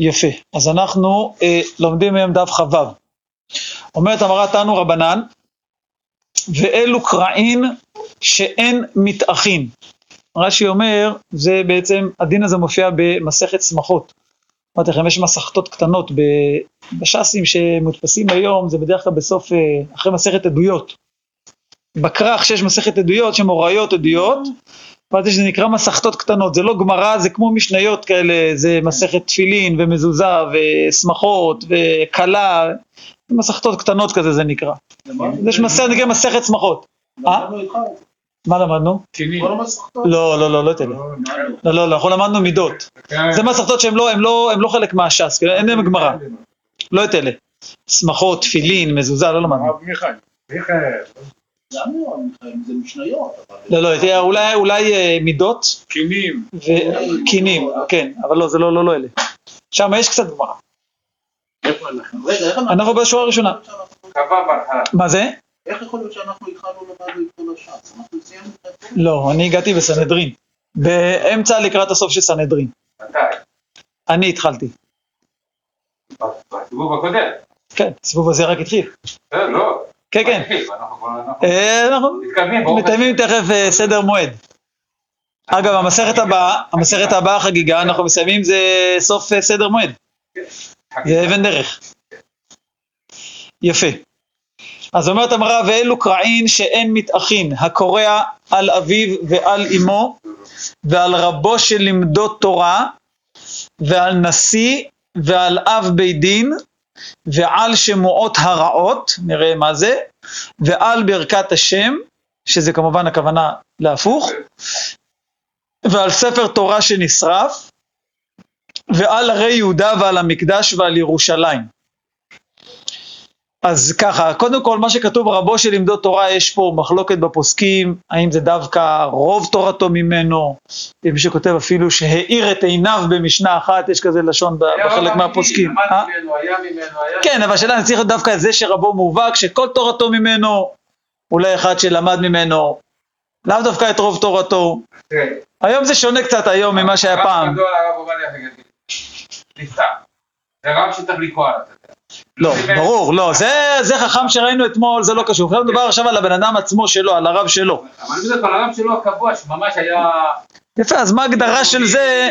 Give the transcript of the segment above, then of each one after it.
יפה. אז אנחנו אה, לומדים מהם דף כ"ו. אומרת המרא תנו רבנן, ואלו קרעין שאין מתאחין. רש"י אומר, זה בעצם, הדין הזה מופיע במסכת שמחות. אמרתי לכם, יש מסכתות קטנות בש"סים שמודפסים היום, זה בדרך כלל בסוף, אה, אחרי מסכת עדויות. בכרך שיש מסכת עדויות, שהן הוראיות עדויות, ואז זה נקרא מסכתות קטנות, זה לא גמרא, זה כמו משניות כאלה, זה מסכת תפילין ומזוזה ושמחות וכלה, מסכתות קטנות כזה זה נקרא. יש מסכת, נקרא מסכת שמחות. אה? מה למדנו? לא, לא, לא, לא את אלה. לא, לא, לא, אנחנו למדנו מידות. זה מסכתות שהן לא, לא, לא חלק מהש"ס, אין להם גמרא. לא את אלה. שמחות, תפילין, מזוזה, לא למדנו. מיכאל. לא, לא, אולי אה, מידות. קינים. קינים, כן, אבל לא, זה לא, לא, לא אלה. שם יש קצת גמרא. אנחנו בשורה הראשונה. מה זה? איך יכול להיות שאנחנו התחלנו למדנו את כל הש"ס? אנחנו סיימנו את לא, אני הגעתי בסנהדרין. באמצע לקראת הסוף של סנהדרין. מתי? אני התחלתי. בסיבוב הקודם. כן, הסיבוב הזה רק התחיל. לא. כן, כן. אנחנו מתאמים תכף סדר מועד. אגב, המסכת הבאה, המסכת הבאה חגיגה, אנחנו מסיימים זה סוף סדר מועד. זה אבן דרך. יפה. אז אומרת המראה, ואלו קרעין שאין מתאחין, הקורע על אביו ועל אמו, ועל רבו שלימדו תורה, ועל נשיא, ועל אב בית דין, ועל שמועות הרעות, נראה מה זה, ועל ברכת השם, שזה כמובן הכוונה להפוך, ועל ספר תורה שנשרף, ועל הרי יהודה ועל המקדש ועל ירושלים. אז ככה, קודם כל מה שכתוב רבו של לימדו תורה, יש פה מחלוקת בפוסקים, האם זה דווקא רוב תורתו ממנו, מי שכותב אפילו שהאיר את עיניו במשנה אחת, יש כזה לשון בחלק מהפוסקים. אה? כן, אבל השאלה, צריך דווקא את זה שרבו מובהק, שכל תורתו ממנו, אולי אחד שלמד ממנו, לאו דווקא את רוב תורתו. כן. היום זה שונה קצת היום ממה שהיה פעם. זה רב שצריך לקרוא עליו. לא, ברור, לא, זה חכם שראינו אתמול, זה לא קשור. אנחנו מדבר עכשיו על הבן אדם עצמו שלו, על הרב שלו. אבל אני מדבר על הרב שלו הקבוע, שממש היה... יפה, אז מה ההגדרה של זה?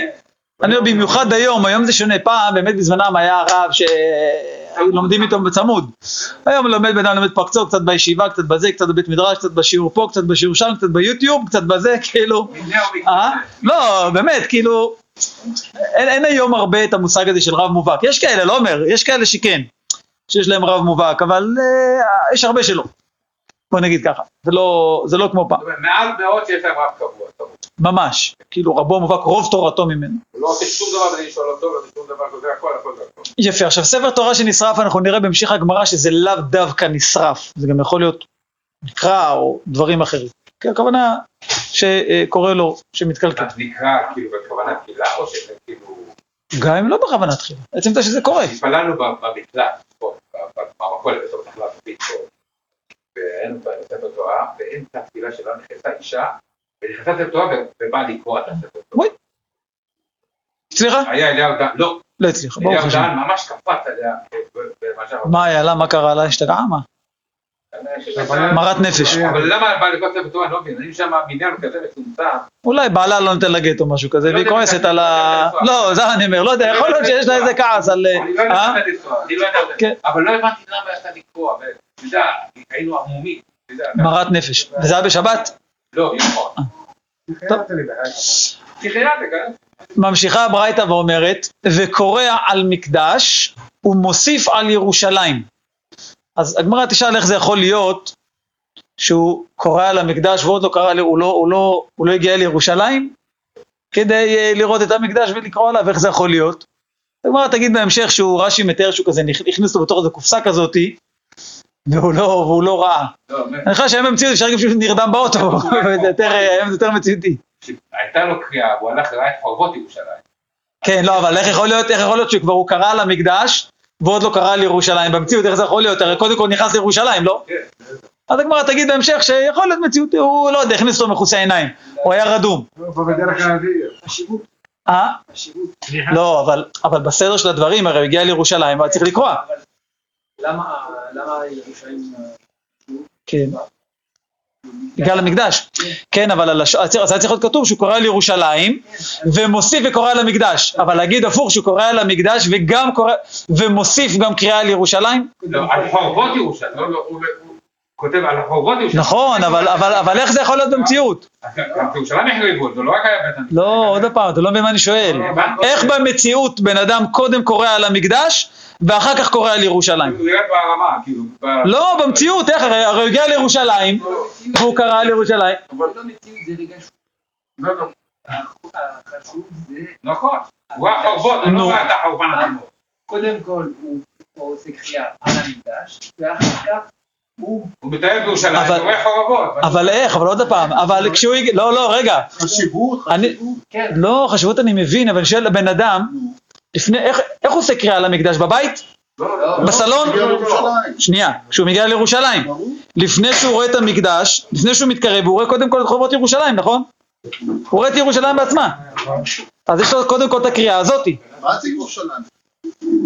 אני אומר, במיוחד היום, היום זה שונה. פעם, באמת בזמנם היה רב שהיו לומדים איתו בצמוד. היום לומד בן אדם לומד פה קצת, קצת בישיבה, קצת בזה, קצת בבית מדרש, קצת בשיעור פה, קצת בשיעור שם, קצת ביוטיוב, קצת בזה, כאילו... אה? לא, באמת, כאילו... אין היום הרבה את המושג הזה של רב מובהק. יש כאלה, לא אומר, יש כאלה שכן. שיש להם רב מובהק, אבל uh, יש הרבה שלא. בוא נגיד ככה, זה לא, זה לא כמו פעם. מעל מאות שיש להם רב קבוע. ממש, כאילו רבו מובהק רוב תורתו ממנו. הוא לא עושה שום דבר בלי לשאול אותו, לא שום דבר כזה, הכל, הכל זה הכל. יפה, עכשיו ספר תורה שנשרף, אנחנו נראה בהמשך הגמרא שזה לאו דווקא נשרף, זה גם יכול להיות נקרא או דברים אחרים. כי הכוונה שקורא לו, שמתקלקל. נקרא כאילו בכוונת תחילה, או שזה כאילו... גם אם לא בכוונת תחילה, עצם זה שזה קורה. התפללנו במקלט, פה, במכולת, בתוך נחלת פה, ואין ספר תורה, באמצע התפילה שלה נכנסה אישה, ונכנסה ספר תורה ובאה לקרוא את הספר תורה. הצליחה? היה אליהו דן, לא. לא הצליחה, ברוך אליהו השם. דן ממש קפץ עליה. מה היה לה? מה קרה לה? השתגעה? מה? מרת נפש. אבל למה בא לקרוא ספר תורה? אני לא מבין, אני שם מניין כזה מצומצם. אולי בעלה לא נותן לה גט או משהו כזה, והיא כועסת על ה... לא, זה אני אומר, לא יודע, יכול להיות שיש לה איזה כעס על... אני לא אה? יודע לא יודע, כן. אבל לא הבנתי למה יצא לקרוא, יודע, היינו עמומים. מרת נפש. וזה היה בשבת? לא, נכון. טוב. פסיכיאטר, כן? ממשיכה הברייתא ואומרת, וקורע על מקדש ומוסיף על ירושלים. אז הגמרא תשאל איך זה יכול להיות שהוא קורא על המקדש ועוד לא קרא, הוא לא, הוא לא, הוא לא הגיע לירושלים כדי אה, לראות את המקדש ולקרוא עליו, איך זה יכול להיות? הגמרא תגיד בהמשך שהוא רש"י מתאר שהוא כזה הכניס אותו בתוך איזה קופסה כזאתי והוא לא, והוא לא ראה. לא. אני חושב שהיום במציאות אפשר להגיד שהוא נרדם באוטו, זה יותר, מציאותי. הייתה לו קריאה, והוא הלך לראה את חורבות ירושלים. כן, לא, אבל איך יכול להיות, איך יכול להיות שכבר הוא קרא על המקדש, ועוד לא קרא על ירושלים, במציאות איך זה יכול להיות, הרי קודם כל נכנס לירושלים, לא? כן. אז הגמרא תגיד בהמשך שיכול להיות מציאות, הוא לא יודע, הכניס אותו מכוסה עיניים, הוא היה רדום. אה? לא, אבל, אבל בסדר של הדברים, הרי הוא הגיע לירושלים, אבל צריך לקרוע. למה למה ירושלים... אה, כן. הגיע למקדש. כן, אבל אז היה צריך להיות כתוב שהוא קורא על ירושלים, ומוסיף וקורא על המקדש. אבל להגיד הפוך שהוא קורא על המקדש וגם קורא, ומוסיף גם קריאה על ירושלים? לא, על חורבות ירושלים, לא, לא, הוא כותב על חורבות ירושלים. נכון, אבל, אבל, אבל איך זה יכול להיות במציאות? ירושלים החריבו, זה לא רק היה בית המקדש. לא, עוד פעם, אתה לא מבין מה אני שואל. איך במציאות בן אדם קודם קורא על המקדש, ואחר כך קורא על ירושלים? ברמה, כאילו. לא, במציאות, איך? הרי הוא הגיע לירושלים, והוא קרא על ירושלים. לא מציאות, זה רגע לא, לא, החשוב זה... נכון. הוא נו. לא ראה את החורבן. קודם כל הוא עושה קריאה על המקדש, ואחר כך הוא... הוא מתאר בירושלים, אבל- הוא רואה חורבות. אבל איך? אבל עוד פעם, אבל כשהוא הגיע... לא, לא, רגע. חשיבות, חשיבות. כן, לא, חשיבות אני מבין, אבל אני שואל לבן אדם, לפני, איך, איך הוא עושה קריאה על המקדש? בבית? לא, בסלון? הגיע לירושלים. שנייה, כשהוא מגיע לירושלים. לפני שהוא רואה את המקדש, לפני שהוא מתקרב, הוא רואה קודם כל את חורבות ירושלים, נכון? הוא רואה את ירושלים בעצמה. אז יש לו קודם כל את הקריאה הזאתי. מה זה ירושלים?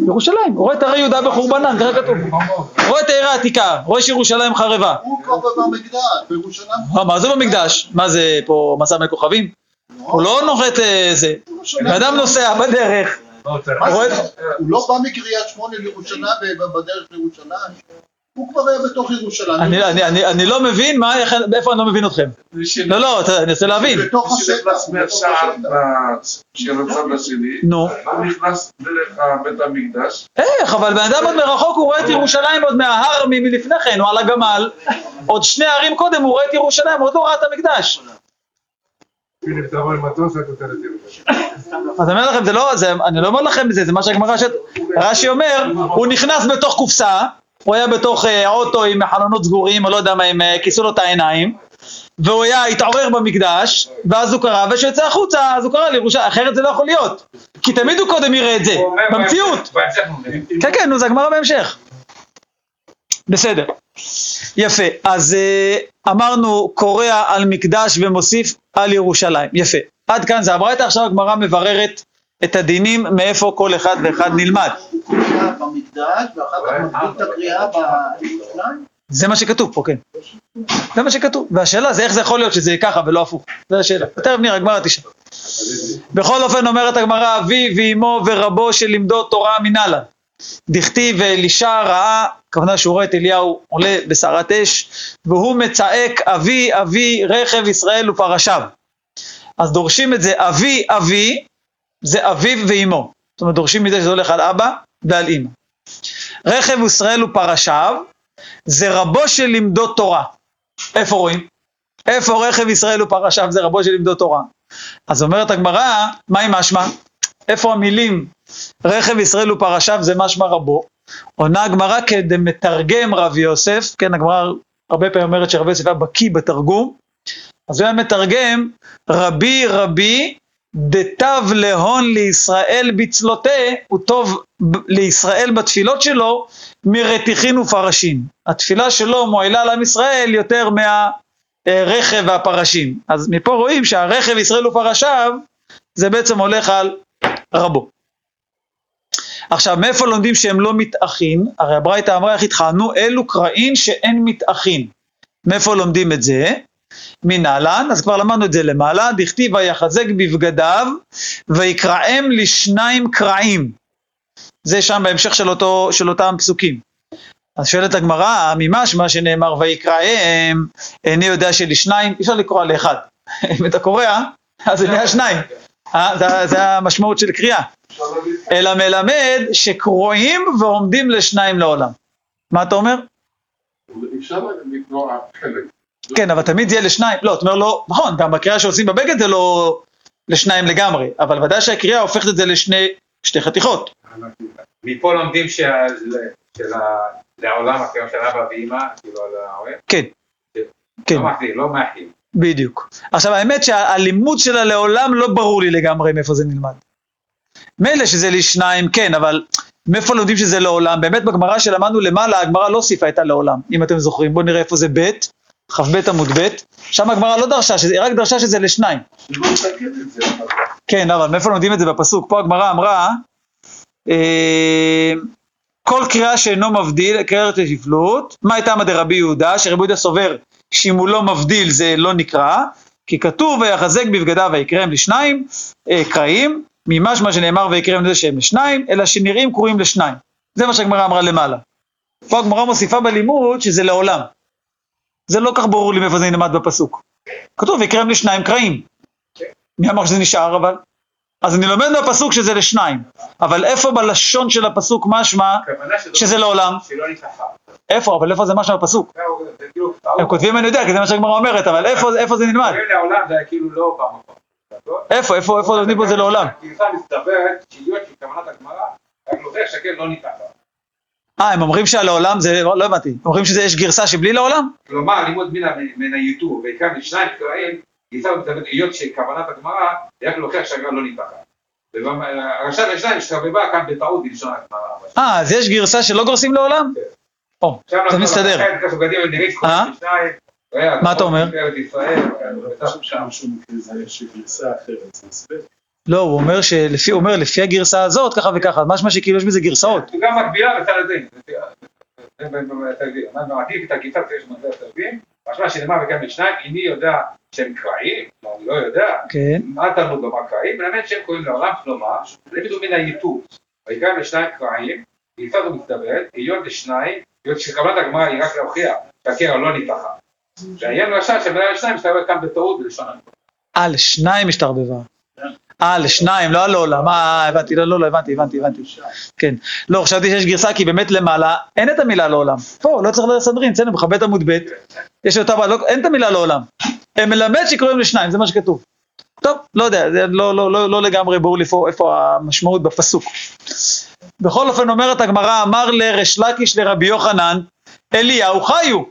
ירושלים, הוא רואה את הרי יהודה בחורבנם, ככה כתוב. הוא רואה את העיר העתיקה, רואה שירושלים חרבה. הוא כבר במקדש, בירושלים. מה, זה במקדש? מה זה פה מסע מכוכבים? הוא לא נוחת אה, זה. אדם נוסע בדרך? הוא לא בא מקריית שמונה לירושלים ובדרך לירושלים. הוא כבר היה בתוך ירושלים. אני, אני, אני, אני לא מבין מה, איפה אני לא מבין אתכם. לא, לא, אני רוצה להבין. בתוך השטח. נו. הוא נכנס דרך בית המקדש, איך, אבל בן אדם עוד מרחוק, הוא רואה את ירושלים עוד מההר מלפני כן, הוא על הגמל. עוד שני ערים קודם, הוא רואה את ירושלים, הוא עוד לא ראה את המקדש. אם תבוא. אז אני אומר לכם, זה לא, זה, אני לא אומר לכם את זה, זה מה שהגמרא, ש... רש"י אומר, הוא נכנס בתוך קופסה, הוא היה בתוך אה, אוטו עם חלונות סגורים, או לא יודע מה, עם אה, כיסו לו את העיניים, והוא היה, התעורר במקדש, ואז הוא קרא, וכשהוא יצא החוצה, אז הוא קרא לירושלים, אחרת זה לא יכול להיות. כי תמיד הוא קודם יראה את זה, במציאות. כן, כן, נו, זה הגמרא בהמשך. בסדר. יפה. אז אה, אמרנו, קורע על מקדש ומוסיף על ירושלים. יפה. עד כאן זה הברייתא, עכשיו הגמרא מבררת את הדינים מאיפה כל אחד ואחד נלמד. זה מה שכתוב פה, כן. זה מה שכתוב. והשאלה זה איך זה יכול להיות שזה ככה ולא הפוך. זו השאלה. תכף נראה, הגמרא תשאל. בכל אופן אומרת הגמרא, אבי ואימו ורבו שלימדו תורה מנהלה. דכתיב ואלישע ראה, הכוונה שהוא רואה את אליהו עולה בסערת אש, והוא מצעק אבי אבי רכב ישראל ופרשיו. אז דורשים את זה אבי אבי, זה אביו ואימו. זאת אומרת דורשים מזה שזה הולך על אבא ועל אימא. רכב ישראל ופרשיו, זה רבו של לימדו תורה. איפה רואים? איפה רכב ישראל ופרשיו זה רבו של לימדו תורה? אז אומרת הגמרא, מה עם משמע? איפה המילים רכב ישראל ופרשיו זה משמע רבו? עונה הגמרא כדמתרגם רב יוסף, כן, הגמרא הרבה פעמים אומרת שרב יוסף היה בקיא בתרגום, אז הוא היה מתרגם רבי רבי דתב להון לישראל בצלותה, הוא טוב לישראל בתפילות שלו מרתיחין ופרשים. התפילה שלו מועילה לעם ישראל יותר מהרכב והפרשים. אז מפה רואים שהרכב ישראל ופרשיו זה בעצם הולך על רבו. עכשיו, מאיפה לומדים שהם לא מתאחין? הרי הברייתא אמרה איך התחלנו, אלו קראין שאין מתאחין. מאיפה לומדים את זה? מנהלן, אז כבר למדנו את זה למעלה, דכתיב ויחזק בבגדיו, ויקראם לשניים קרעים. זה שם בהמשך של, אותו, של אותם פסוקים. אז שואלת הגמרא, ממשמע שנאמר ויקראם, איני יודע שלשניים, אי אפשר לקרוא לאחד. אם אתה קורא, אז זה נהיה שניים. זה, זה המשמעות של קריאה. אלא מלמד שקרואים ועומדים לשניים לעולם. מה אתה אומר? כן, אבל תמיד זה יהיה לשניים. לא, אתה אומר לא, נכון, גם בקריאה שעושים בבגד זה לא לשניים לגמרי, אבל ודאי שהקריאה הופכת את זה לשני, שתי חתיכות. מפה לומדים שה- של ה- לעולם הקיים של אבא ואמא, כאילו על ההורה. כן, כן, לא מאחלים, לא. בדיוק. עכשיו האמת שהלימוד שלה לעולם לא ברור לי לגמרי מאיפה זה נלמד. מילא שזה לשניים, כן, אבל מאיפה לומדים שזה לעולם? באמת בגמרא שלמדנו למעלה, הגמרא לא הוסיפה את הלעולם, אם אתם זוכרים. בואו נראה איפה זה ב', כ"ב עמוד ב', שם הגמרא לא דרשה, היא רק דרשה שזה לשניים. כן, אבל מאיפה לומדים את זה בפסוק? פה הגמרא אמרה, אה, כל קריאה שאינו מבדיל, קריאת השפלות, מה הייתה מדי רבי יהודה, שרבי יהודה סובר שאם הוא לא מבדיל זה לא נקרא, כי כתוב ויחזק בבגדיו ויקרם לשניים אה, קראים, ממשמע שנאמר ויקרם לזה שהם לשניים, אלא שנראים קרואים לשניים. זה מה שהגמרא אמרה למעלה. פה הגמרא מוסיפה בלימוד שזה לעולם. זה לא כך ברור לי מאיפה זה נלמד בפסוק. כתוב ויקרם לשניים קראים. מי אמר שזה נשאר אבל? אז אני לומד מהפסוק שזה לשניים, אבל איפה בלשון של הפסוק משמע שזה לעולם? ניצחה. איפה? אבל איפה זה משמע בפסוק? הם כותבים אני יודע, כי זה מה שהגמרא אומרת, אבל איפה זה נלמד? כאילו לא. איפה, איפה, איפה לומדים פה זה לעולם? לא. אה, הם אומרים שהלעולם זה, לא הבנתי, אומרים שיש גרסה שבלי לעולם? כלומר, לימוד מן ה- מן היוטור, ויקרא משניים קראים, גרסה מסתברת היות שכוונת הגמרא, רק להוכיח שהגמרא לא ניתחה. הרשם לשניים השתרבבה כאן בטעות בלשון הגמרא. אה, אז יש גרסה שלא גורסים לעולם? עכשיו זה מסתדר. אה? מה אתה אומר? לא, הוא אומר שלפי, הוא אומר לפי הגרסה הזאת, ככה וככה, משמע שכאילו יש בזה גרסאות. וגם מקבילה בצד הדין. מעדיף את הגיטה שיש מזה התלווים, משמע שנאמר וגם לשניים, איני יודע שהם קראים, לא, אני לא יודע, כן, מה תלמוד לומר קראים, מלמד שהם קוראים לעולם, כלומר, לימדו מן האיתות, ויקרא לשניים קראים, זו מסתברת, היות לשניים, היות שקבלת הגמרא היא רק להוכיח שהקרע לא ניתחה. והעניין למשל שהמילה לשניים מסתברת כאן בטעות בלשון הגמרא. אה, לשניים השתרבבה. אה, לשניים, לא על לעולם, אה, הבנתי, לא, לא, לא, הבנתי, הבנתי, הבנתי. כן. לא, חשבתי שיש גרסה, כי באמת למעלה אין את המילה לעולם. פה, לא צריך לסדרין, אצלנו בכ"ב עמוד ב', יש אותה, לא, אין את המילה לעולם. הם מלמד שקוראים לשניים, זה מה שכתוב. טוב, לא יודע, זה לא, לא, לא, לא לגמרי ברור לי איפה, איפה המשמעות בפסוק. בכל אופן אומרת הגמרא, אמר לריש לקיש לרבי יוחנן, אליהו חיו.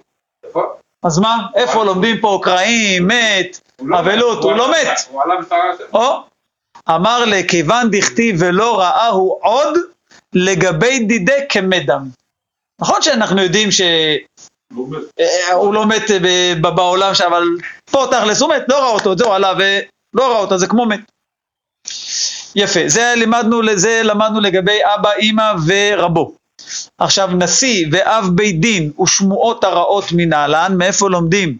אז מה, איפה לומדים פה קרעים, מת, לא אבלות, הוא לא מת. הוא עלה. או, אמר לכיוון דכתיב ולא ראהו עוד, לגבי דידי כמת דם. נכון שאנחנו יודעים שהוא לא מת אה, בעולם שם, אבל פה תכלס הוא מת, לא ראה אותו, זהו, עלה ולא ראה אותו, זה כמו מת. יפה, זה לימדנו, זה למדנו לגבי אבא, אימא ורבו. עכשיו, נשיא ואב בית דין ושמועות הרעות מנהלן, מאיפה לומדים?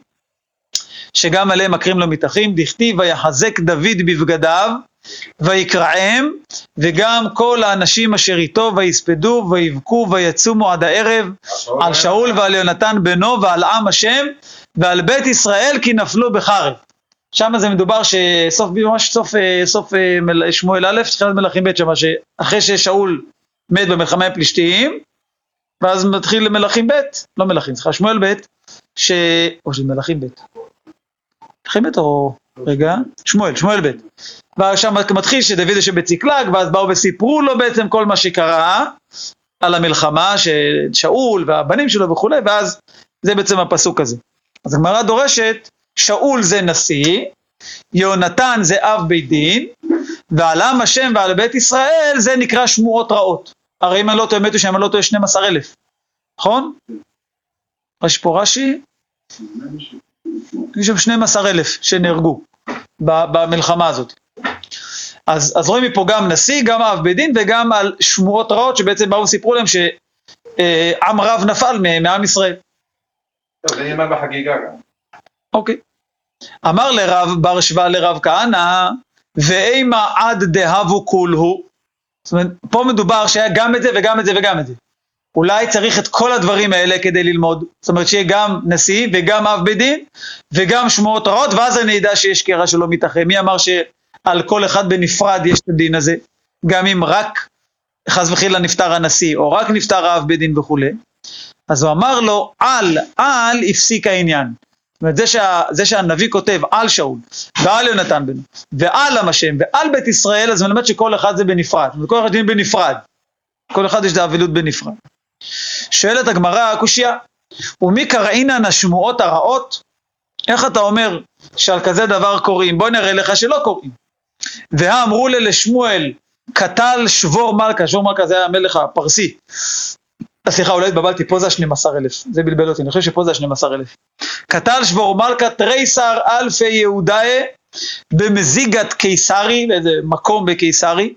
שגם עליהם מקרים לא מתחים, דכתיב ויחזק דוד בבגדיו, ויקרעם, וגם כל האנשים אשר איתו ויספדו ויבכו ויצומו עד הערב על שאול ועל יונתן בנו ועל עם השם ועל בית ישראל כי נפלו בחרב. שם זה מדובר שסוף, ממש סוף, אה, סוף אה, שמואל א', תחילת מלכים ב' שמה, שאחרי ששאול מת במלחמה עם פלישתים, ואז מתחיל מלכים ב', לא מלכים, סליחה, שמואל ב', ש... או של מלכים ב'. מלכים ב' או... רגע, שמואל, שמואל ב'. ואז שם מתחיל שדוד יושב בציקלג, ואז באו וסיפרו לו בעצם כל מה שקרה על המלחמה, של שאול והבנים שלו וכולי, ואז זה בעצם הפסוק הזה. אז הגמרא דורשת, שאול זה נשיא, יהונתן זה אב בית דין, ועל עם השם ועל בית ישראל זה נקרא שמועות רעות. הרי אם אני לא טועה, מתו שם, אני לא טועה, 12 אלף, נכון? יש פה רש"י, יש שם 12 אלף שנהרגו במלחמה הזאת. אז, אז רואים מפה גם נשיא, גם אב בית דין וגם על שמועות רעות שבעצם באו וסיפרו להם שעם רב נפל מעם ישראל. טוב, זה נלמד בחגיגה גם. אוקיי. אמר לרב בר שבא לרב כהנא, ואימה עד דהבו כולהו. זאת אומרת, פה מדובר שהיה גם את זה וגם את זה וגם את זה. אולי צריך את כל הדברים האלה כדי ללמוד. זאת אומרת שיהיה גם נשיא וגם אב בית דין וגם שמועות רעות, ואז אני אדע שיש קרע שלא מתאחה. מי אמר שעל כל אחד בנפרד יש את הדין הזה? גם אם רק חס וחלילה נפטר הנשיא, או רק נפטר האב בית דין וכולי. אז הוא אמר לו, על, על הפסיק העניין. זאת אומרת, זה, שה, זה שהנביא כותב על שאול, ועל יונתן בנו, ועל עם השם, ועל בית ישראל, אז מלמד שכל אחד זה בנפרד. כל אחד דין בנפרד. כל אחד יש את האבלות בנפרד. שואלת הגמרא, קושייה, ומי קראינן השמועות הרעות? איך אתה אומר שעל כזה דבר קוראים? בוא נראה לך שלא קוראים. והאמרו לי לשמואל, קטל שבור מלכה, שבור מלכה זה היה המלך הפרסי. סליחה, אולי התבלבלתי, פה זה ה-12 אלף, זה בלבל אותי, אני חושב שפה זה ה-12 אלף. קטל שבור מלכה תריסר אלפי יהודאי במזיגת קיסרי, באיזה מקום בקיסרי,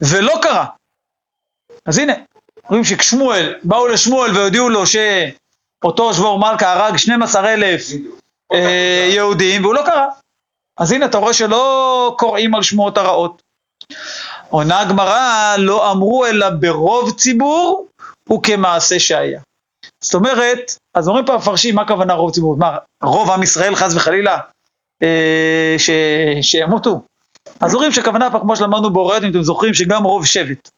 ולא קרה. אז הנה, רואים ששמואל, באו לשמואל והודיעו לו שאותו שבור מלכה הרג 12,000 בדיוק. אה, יהודים, והוא לא קרא. אז הנה, אתה רואה שלא קוראים על שמועות הרעות. עונה הגמרא, לא אמרו אלא ברוב ציבור וכמעשה שהיה. זאת אומרת, אז אומרים פה המפרשים, מה הכוונה רוב ציבור? מה, רוב עם ישראל חס וחלילה אה, ש... שימותו? אז אומרים שהכוונה פה, כמו שלמדנו בהוריות, אם אתם זוכרים, שגם רוב שבט.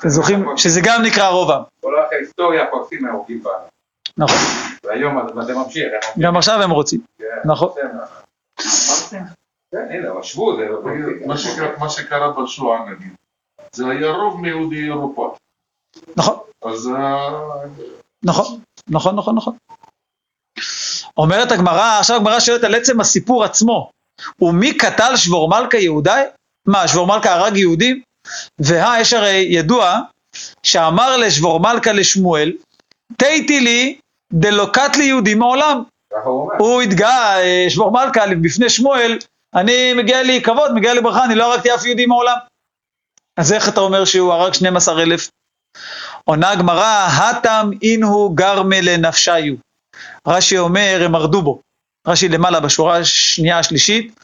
אתם זוכרים שזה גם נקרא רוב עם. כל הולך ההיסטוריה הפרסים ההורגים בנו. נכון. והיום זה ממשיך. גם עכשיו הם רוצים. כן, נכון. בסדר. כן. מה שקרה- בשואה נגיד, זה היה רוב מיהודי אירופה. נכון. אז אה, נכון, נכון, נכון, נכון. אומרת הגמרא, עכשיו הגמרא שואלת על עצם הסיפור עצמו. ומי קטל שבור מלכה יהודי? מה, שבור מלכה הרג יהודים? והא, יש הרי ידוע שאמר לשבור מלכה לשמואל, תהיתי לי דלוקת לי יהודים מעולם. הוא התגאה, אה, שבור מלכה, בפני שמואל, אני מגיע לי כבוד, מגיע לי ברכה, אני לא הרגתי אף יהודי מעולם. אז איך אתה אומר שהוא הרג 12,000? עונה הגמרא, הטם אינהו גרמה לנפשיו. רש"י אומר, הם מרדו בו. רש"י למעלה בשורה השנייה השלישית,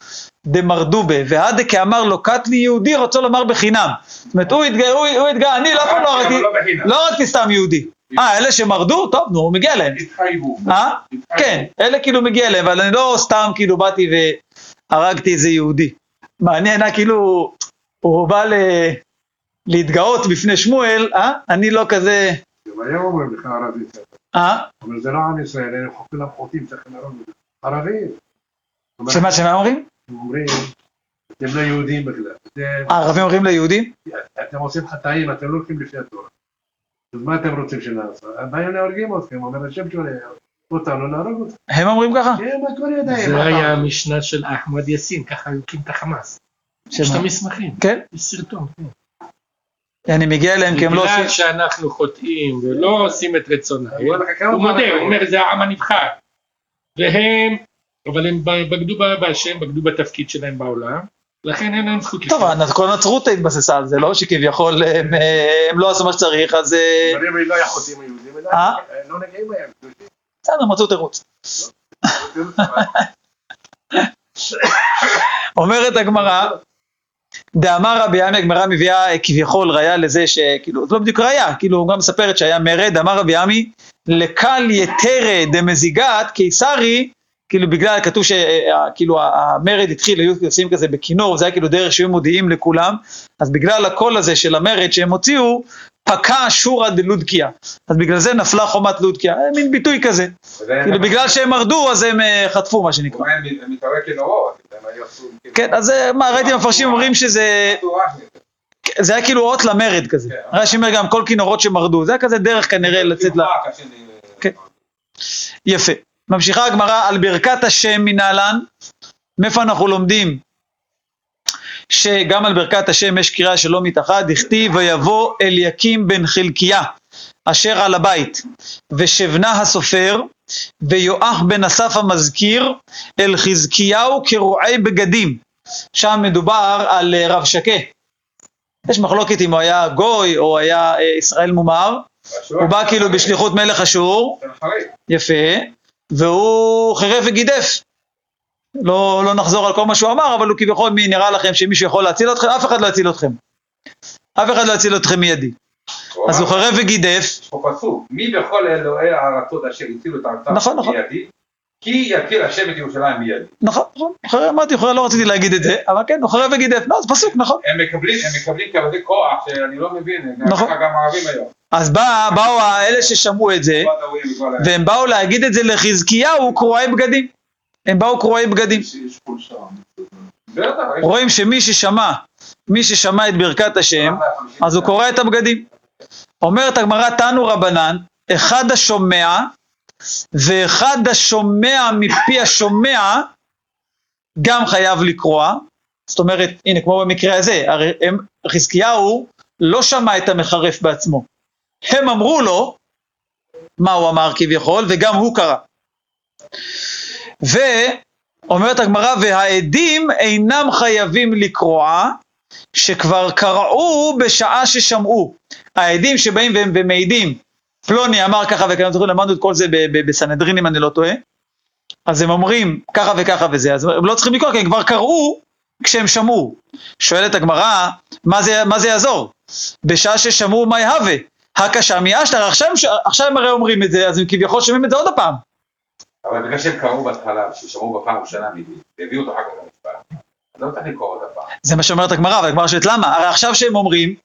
דמרדו בה, והדה כאמר לוקט לי יהודי, רוצה לומר בחינם. זאת אומרת, הוא התגאה, הוא, הוא התגאה, אני לא פה לא הרגתי, לא בחינם. לא הרגתי סתם יהודי. אה, אלה שמרדו? טוב, נו, מגיע להם. התחייבו. אה? כן, אלה כאילו מגיע להם, אבל אני לא סתם כאילו באתי והרגתי איזה יהודי. מעניין, אה, כאילו, הוא בא. להתגאות בפני שמואל, אה? אני לא כזה... גם היום אומרים לך ערבית. אה? אבל זה לא עם ישראל, הם חוטאים, צריכים להרוג אותם. ערבים. שמה שמה אומרים? אומרים, אתם לא יהודים בכלל. הערבים אומרים ליהודים? אתם עושים חטאים, אתם לא הולכים לפי התורה. אז מה אתם רוצים שנעשה? הבעיה להורגים אתכם, אומר השם שלו, אותנו להרוג אותם. הם אומרים ככה? כן, הכל יודעים. זה היה המשנה של אחמד יאסין, ככה הוא הקים את החמאס. יש את? המסמכים, כן? יש סרטון. כן. אני מגיע אליהם כי הם לא בגלל עושים... שאנחנו חוטאים ולא עושים את רצונם, הוא מודה, הוא אומר זה העם הנבחר. והם, אבל הם בגדו בהשם, בגדו בתפקיד שלהם בעולם, לכן אין להם זכות טוב, לשמוע. כל הנצרות התבססה על זה, לא שכביכול הם, אה, הם לא עשו מה שצריך, אז אה, אבל אם לא היה חוטאים היהודים, אלא- אה? לא נגעים בהם. בסדר, מצאו תירוץ. אומרת הגמרא, דאמר רבי עמי, הגמרא מביאה אה, כביכול ראיה לזה שכאילו, זה לא בדיוק ראיה, כאילו הוא גם מספרת שהיה מרד, אמר רבי עמי, לקל יתרה דמזיגת קיסרי, כאילו בגלל, כתוב שכאילו המרד התחיל, היו עושים כזה בכינור, זה היה כאילו דרך שהיו מודיעים לכולם, אז בגלל הקול הזה של המרד שהם הוציאו, פקע שורא דלודקיה, אז בגלל זה נפלה חומת לודקיה, אה, מין ביטוי כזה, כאילו בגלל שהם מרדו אז הם אה, חטפו מה שנקרא. הם מתערב כנורות, הם היו עשו... כאילו- כן, אז מה, ראיתי מפרשים אומרים שזה. זה היה כאילו אות למרד כזה. כן. רש"י אומר גם כל כינורות שמרדו, זה היה כזה דרך כנראה לצאת ל... השני. כן. יפה. ממשיכה הגמרא על ברכת השם מנהלן. מאיפה אנחנו לומדים? שגם על ברכת השם יש קריאה שלא מתאחד, דכתיב ויבוא אליקים בן חלקיה אשר על הבית, ושבנה הסופר, ויואח בן אסף המזכיר, אל חזקיהו כרועי בגדים. שם מדובר על אה, רב שקה. יש מחלוקת אם הוא היה גוי או היה אה, ישראל מומר, הוא בא כאילו בשליחות מלך אשור, יפה, והוא חירף וגידף. לא, לא נחזור על כל מה שהוא אמר, אבל הוא כביכול מי נראה לכם שמישהו יכול להציל אתכם, אף אחד לא יציל אתכם. אף אחד לא יציל אתכם מידי. אז הוא חירף וגידף, יש פה פסוק, מי בכל אלוהי הארצות אשר הצילו את הארצה נכון, נכון. מידי, כי יציל השם את ירושלים מידי. נכון, נכון, חרב, אמרתי, חרב, לא רציתי להגיד את זה, אבל כן, הוא חירף וגידף, לא, זה פסוק, נכון. הם מקבלים, הם מקבלים כזה כוח שאני לא מבין, נכון. גם הערבים היום. אז בא, באו האלה ששמעו את זה, והם באו להגיד את זה לחזקיהו קרועי בגדים. הם באו קרועי בגדים. רואים שמי ששמע, מי ששמע את ברכת השם, אז הוא קורע את הבגדים. אומרת הגמרא תנו רבנן, אחד השומע ואחד השומע מפי השומע גם חייב לקרוע. זאת אומרת, הנה כמו במקרה הזה, הרי חזקיהו לא שמע את המחרף בעצמו. הם אמרו לו מה הוא אמר כביכול, וגם הוא קרא. אומרת הגמרא, והעדים אינם חייבים לקרוע, שכבר קראו בשעה ששמעו. העדים שבאים והם- ומעידים, פלוני אמר ככה וככה, אני זוכר, למדנו את כל זה בסנהדרין אם אני לא טועה, אז הם אומרים ככה וככה וזה, אז הם לא צריכים לקרוא, כי הם כבר קראו כשהם שמעו. שואלת הגמרא, מה זה, מה זה יעזור? בשעה ששמעו מה יהווה? הקשה מאשתר, עכשיו, עכשיו הם הרי אומרים את זה, אז הם כביכול שומעים את זה עוד הפעם. אבל בגלל שהם קראו בהתחלה, ששמעו בפעם הראשונה מביא, והביאו אותו אחר כך למשפט, לא צריך לקרוא עוד הפעם. זה מה שאומרת הגמרא, אבל הגמרא שואלת למה? הרי עכשיו שהם אומרים,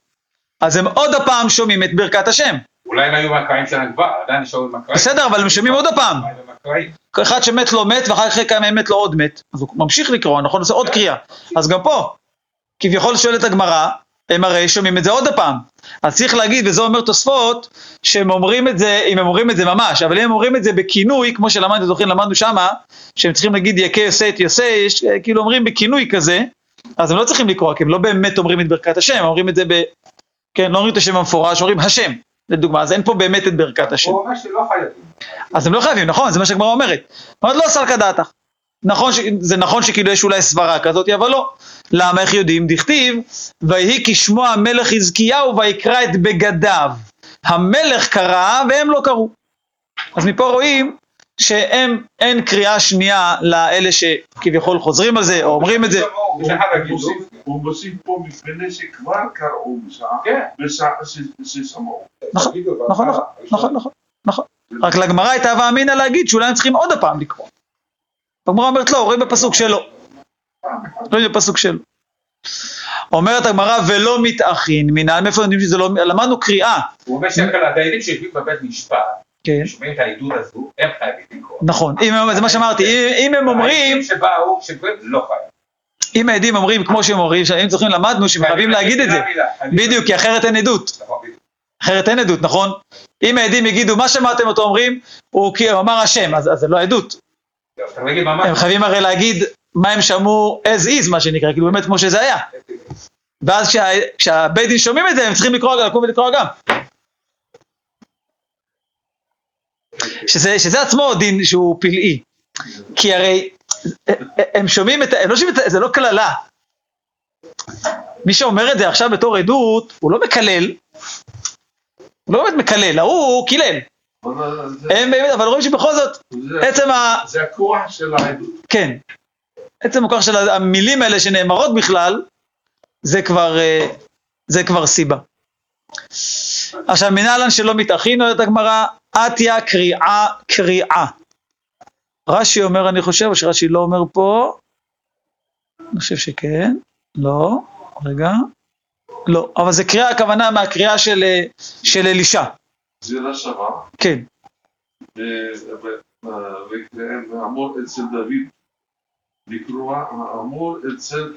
אז הם עוד הפעם שומעים את ברכת השם. אולי הם היו מהקראים שלהם כבר, עדיין נשארו עם הקראים. בסדר, אבל הם שומעים עוד הקראים. אחד שמת לו מת, ואחר כך כמה מת לו עוד מת. אז הוא ממשיך לקרוא, נכון? עושה עוד קריאה. אז גם פה, כביכול שואלת הגמרא, הם הרי שומעים את זה עוד הפעם. אז צריך להגיד, וזה אומר תוספות, שהם אומרים את זה, אם הם אומרים את זה ממש, אבל אם הם אומרים את זה בכינוי, כמו שלמדנו, זוכרים, למדנו שמה, שהם צריכים להגיד יקה יוסי את יוסי, אה, כאילו אומרים בכינוי כזה, אז הם לא צריכים לקרוא, כי הם לא באמת אומרים את ברכת השם, הם אומרים את זה ב... כן, לא אומרים את השם המפורש, אומרים השם, לדוגמה, אז אין פה באמת את ברכת השם. הוא אומר שלא חייבים. אז הם לא חייבים, נכון, זה מה שהגמרא אומרת. אומרת לא סלקא דעתך. נכון, ש... זה נכון שכאילו יש אולי סברה כזאת, אבל לא. למה, איך יודעים? דכתיב, ויהי כשמוע המלך חזקיהו ויקרא את בגדיו. המלך קרא והם לא קראו. אז מפה רואים שהם, אין קריאה שנייה לאלה שכביכול חוזרים על זה, או אומרים את זה. הוא מוסיף- פה מפני שכבר קראו בשעה, ש- ששמעו. נכון, נכון, בהתחלה, נכון, נכון, נכון. רק לגמרא הייתה הווה אמינא להגיד שאולי הם צריכים עוד הפעם לקרוא. הגמרא אומרת לא, רואים בפסוק שלו. רואים בפסוק שלו. אומרת הגמרא ולא מתאחין, מנהל, מאיפה יודעים שזה לא, למדנו קריאה. הוא אומר שהדיינים שיושבים בבית משפט, שומעים את העדות הזו, הם חייבים לקרוא. נכון, אם, זה מה שאמרתי, אם, אם הם אומרים, שבאו, שקוראים, לא חייבים. אם העדים אומרים כמו שהם אומרים, שאם צריכים למדנו שהם חייבים להגיד את זה, בדיוק, כי אחרת אין עדות, נכון. אחרת אין עדות, נכון? אם העדים יגידו מה שמעתם אותו אומרים, הוא כי אמר השם, אז זה לא עדות, הם חייבים הרי להגיד מה הם שמעו as is מה שנקרא, כאילו באמת כמו שזה היה. ואז כשה, כשהבית דין שומעים את זה, הם צריכים לקרוא, לקום ולקרוא גם. שזה, שזה עצמו דין שהוא פלאי. כי הרי הם שומעים את, הם לא שומעים את, זה לא קללה. מי שאומר את זה עכשיו בתור עדות, הוא לא מקלל. הוא לא באמת מקלל, ההוא קילל. הם באמת, אבל רואים שבכל זאת, עצם ה... זה הכוח של העדות. כן. עצם הכוח של המילים האלה שנאמרות בכלל, זה כבר, אה, זה כבר סיבה. עכשיו, מנהלן שלא מתאכין, אומרת הגמרא, עטיה קריאה קריאה. רש"י אומר, אני חושב, או שרש"י לא אומר פה, אני חושב שכן, לא, רגע, לא, אבל זה קריאה, הכוונה מהקריאה של, של אלישע, גזירה שווה, כן, והאמור אצל דוד, לקרוע האמור אצל.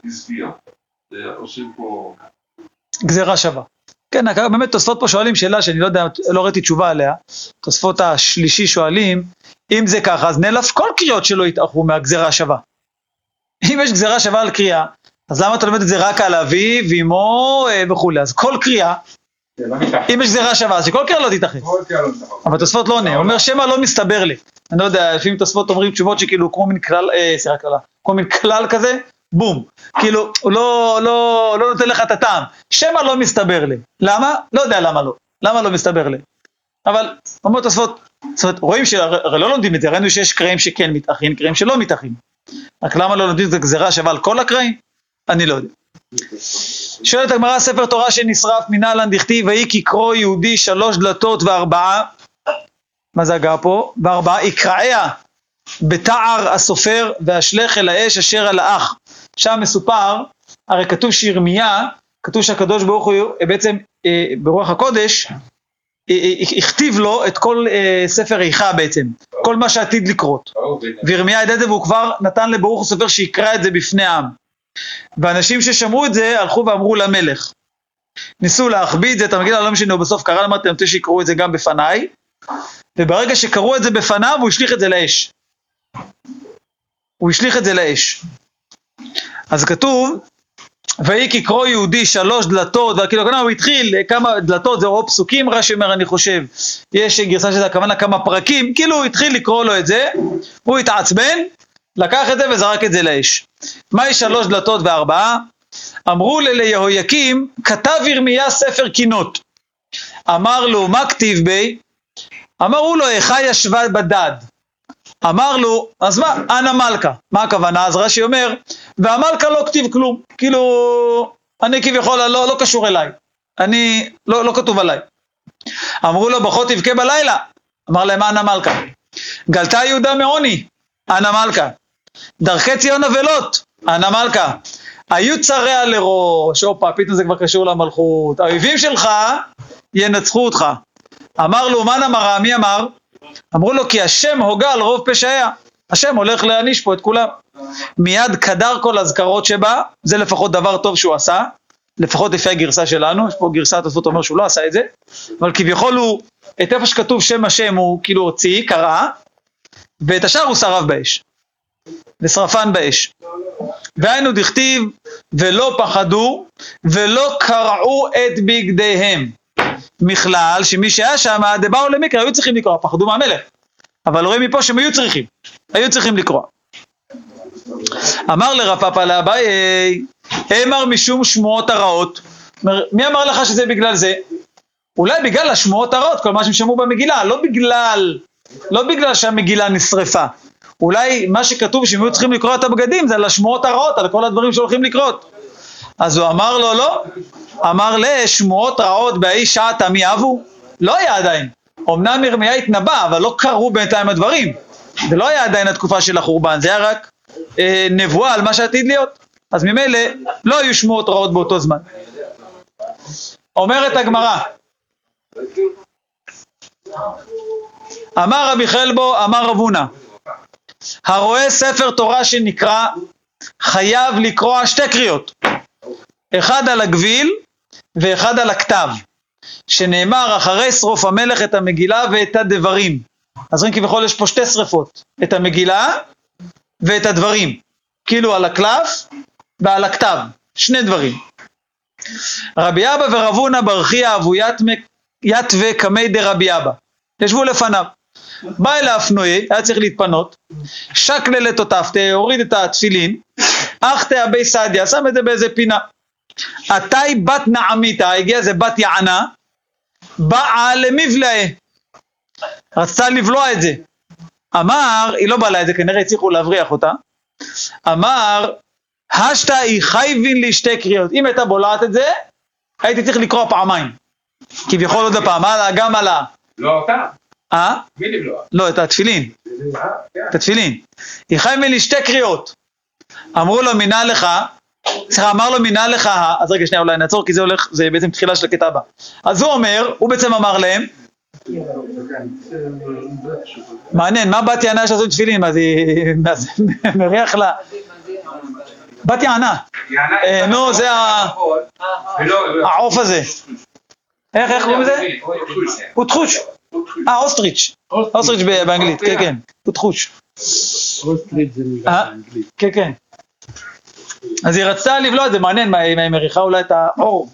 זה עושים פה, גזירה שווה. כן, באמת תוספות פה שואלים שאלה שאני לא יודע, לא ראיתי תשובה עליה. תוספות השלישי שואלים, אם זה ככה, אז נאלף כל קריאות שלא יתאחרו מהגזירה השווה. אם יש גזירה שווה על קריאה, אז למה אתה לומד את זה רק על אביו, אמו אה, וכולי? אז כל קריאה. אם יש גזירה שווה, אז שכל קריאה לא תתאחד. לא. אבל תוספות לא עונה, הוא אומר שמא לא מסתבר לי. אני לא יודע, לפעמים תוספות אומרים תשובות שכאילו כמו מין כלל, אה, סליחה כללה, כמו מין כלל כזה, בום. כאילו, הוא לא, לא, לא נותן לך את הטעם. שמא לא מסתבר לי. למה? לא יודע למה לא. למה לא מסתבר לי? אבל, אומר תוספות, זאת אומרת, רואים שהרי לא לומדים את זה, ראינו שיש קרעים שכן מתאחים, קרעים שלא מתאחים. רק למה לא לומדים את הגזירה שווה על כל הקרעים? אני לא יודע. שואלת הגמרא ספר תורה שנשרף מנהלן דכתיב ויהי כקרוא יהודי שלוש דלתות וארבעה מה זה הגה פה? וארבעה יקרעיה בתער הסופר ואשלך אל האש אשר על האח. שם מסופר, הרי כתוב שירמיה, כתוב שהקדוש ברוך הוא אה, בעצם אה, ברוח הקודש, אה, אה, הכתיב לו את כל אה, ספר איכה בעצם, כל מה שעתיד לקרות. וירמיה ידע את זה והוא כבר נתן לברוך הסופר שיקרא את זה בפני העם. ואנשים ששמעו את זה הלכו ואמרו למלך. ניסו להחביא את זה, את המגילה לא משנה, הוא בסוף קרא, אמרתי, אני רוצה שיקראו את זה גם בפניי, וברגע שקראו את זה בפניו, הוא השליך את זה לאש. הוא השליך את זה לאש. אז כתוב, ויהי כקרוא יהודי שלוש דלתות, וכאילו הכוונה הוא התחיל כמה דלתות, זה או פסוקים, רש"י אומר אני חושב, יש גרסה שזה הכוונה כמה פרקים, כאילו הוא התחיל לקרוא לו את זה, הוא התעצבן, לקח את זה וזרק את זה לאש. מהי שלוש דלתות וארבעה? אמרו ליהויקים, כתב ירמיה ספר קינות. אמר לו, מה כתיב בי? אמרו לו, איכה ישבה בדד. אמר לו, אז מה, אנא מלכה. מה הכוונה? אז רש"י אומר, והמלכה לא כתיב כלום. כאילו, אני כביכול לא, לא קשור אליי. אני, לא, לא כתוב עליי. אמרו לו, ברכות תבכה בלילה. אמר להם, אנא מלכה. גלתה יהודה מעוני, אנא מלכה. דרכי ציון אבלות, אנא מלכה. היו צריה לראש, הופה, פתאום זה כבר קשור למלכות. האויבים שלך ינצחו אותך. אמר לו, מן אמרה, מי אמר? אמרו לו, כי השם הוגה על רוב פשעיה. השם הולך להעניש פה את כולם. מיד קדר כל אזכרות שבה, זה לפחות דבר טוב שהוא עשה, לפחות לפי הגרסה שלנו, יש פה גרסה התוספות אומר שהוא לא עשה את זה, אבל כביכול הוא, את איפה שכתוב שם השם הוא כאילו הוציא, קרא, ואת השאר הוא שרף באש. ושרפן באש. והיינו דכתיב, ולא פחדו, ולא קרעו את בגדיהם. מכלל, שמי שהיה שם, דבאו למקרא, היו צריכים לקרוא, פחדו מהמלך. אבל רואים מפה שהם היו צריכים, היו צריכים לקרוא. אמר לרפאפא לאביי, אמר משום שמועות הרעות. מי אמר לך שזה בגלל זה? אולי בגלל השמועות הרעות, כל מה שהם שמעו במגילה, לא בגלל, לא בגלל שהמגילה נשרפה. אולי מה שכתוב שהם היו צריכים לקרוא את הבגדים זה על השמועות הרעות, על כל הדברים שהולכים לקרות. אז הוא אמר לו לא, אמר לשמועות רעות בהאי שעת עמי אבו? לא היה עדיין. אמנם ירמיה התנבא, אבל לא קרו בינתיים הדברים. זה לא היה עדיין התקופה של החורבן, זה היה רק אה, נבואה על מה שעתיד להיות. אז ממילא לא היו שמועות רעות באותו זמן. אומרת הגמרא, אמר רבי חלבו, אמר רב הונא, הרואה ספר תורה שנקרא, חייב לקרוע שתי קריאות, אחד על הגביל ואחד על הכתב, שנאמר אחרי שרוף המלך את המגילה ואת הדברים. אז רואים כביכול יש פה שתי שרפות, את המגילה ואת הדברים, כאילו על הקלף ועל הכתב, שני דברים. רבי אבא ורב הונא ברכיה אבו יתווה קמי דרבי אבא, ישבו לפניו. בא אל האפנועי, היה צריך להתפנות, שקלל את אותפתה, הוריד את התפילין, אחתה אבי סעדיה, שם את זה באיזה פינה. עתי בת נעמיתה, הגיע איזה בת יענה, באה למבלעה, רצתה לבלוע את זה. אמר, היא לא בלעה את זה, כנראה הצליחו להבריח אותה, אמר, השתא היא חייבין לי שתי קריאות. אם הייתה בולעת את זה, הייתי צריך לקרוא פעמיים. כביכול עוד פעם, גם על ה... לא אותה. אה? מי לבלוע? לא, את התפילין. אה, כן. את התפילין. היא חייבין לי שתי קריאות. אמרו לו, מינה לך, סליחה, אמר לו מינה לך, אז רגע שנייה אולי נעצור כי זה הולך, זה בעצם תחילה של הקטע הבא. אז הוא אומר, הוא בעצם אמר להם, מעניין, מה בת יענה שעשו תפילין? אז היא מריח לה, בת יענה, אה, נו, זה העוף הזה. איך, איך קוראים לזה? אוטחוש. אה, אוסטריץ'. אוסטריץ' באנגלית, כן, כן. אוטחוש. אוסטריט זה מילה אה? באנגלית. כן, כן. אז היא רצתה לבלוע את זה, מעניין, מה, היא מריחה אולי את העור.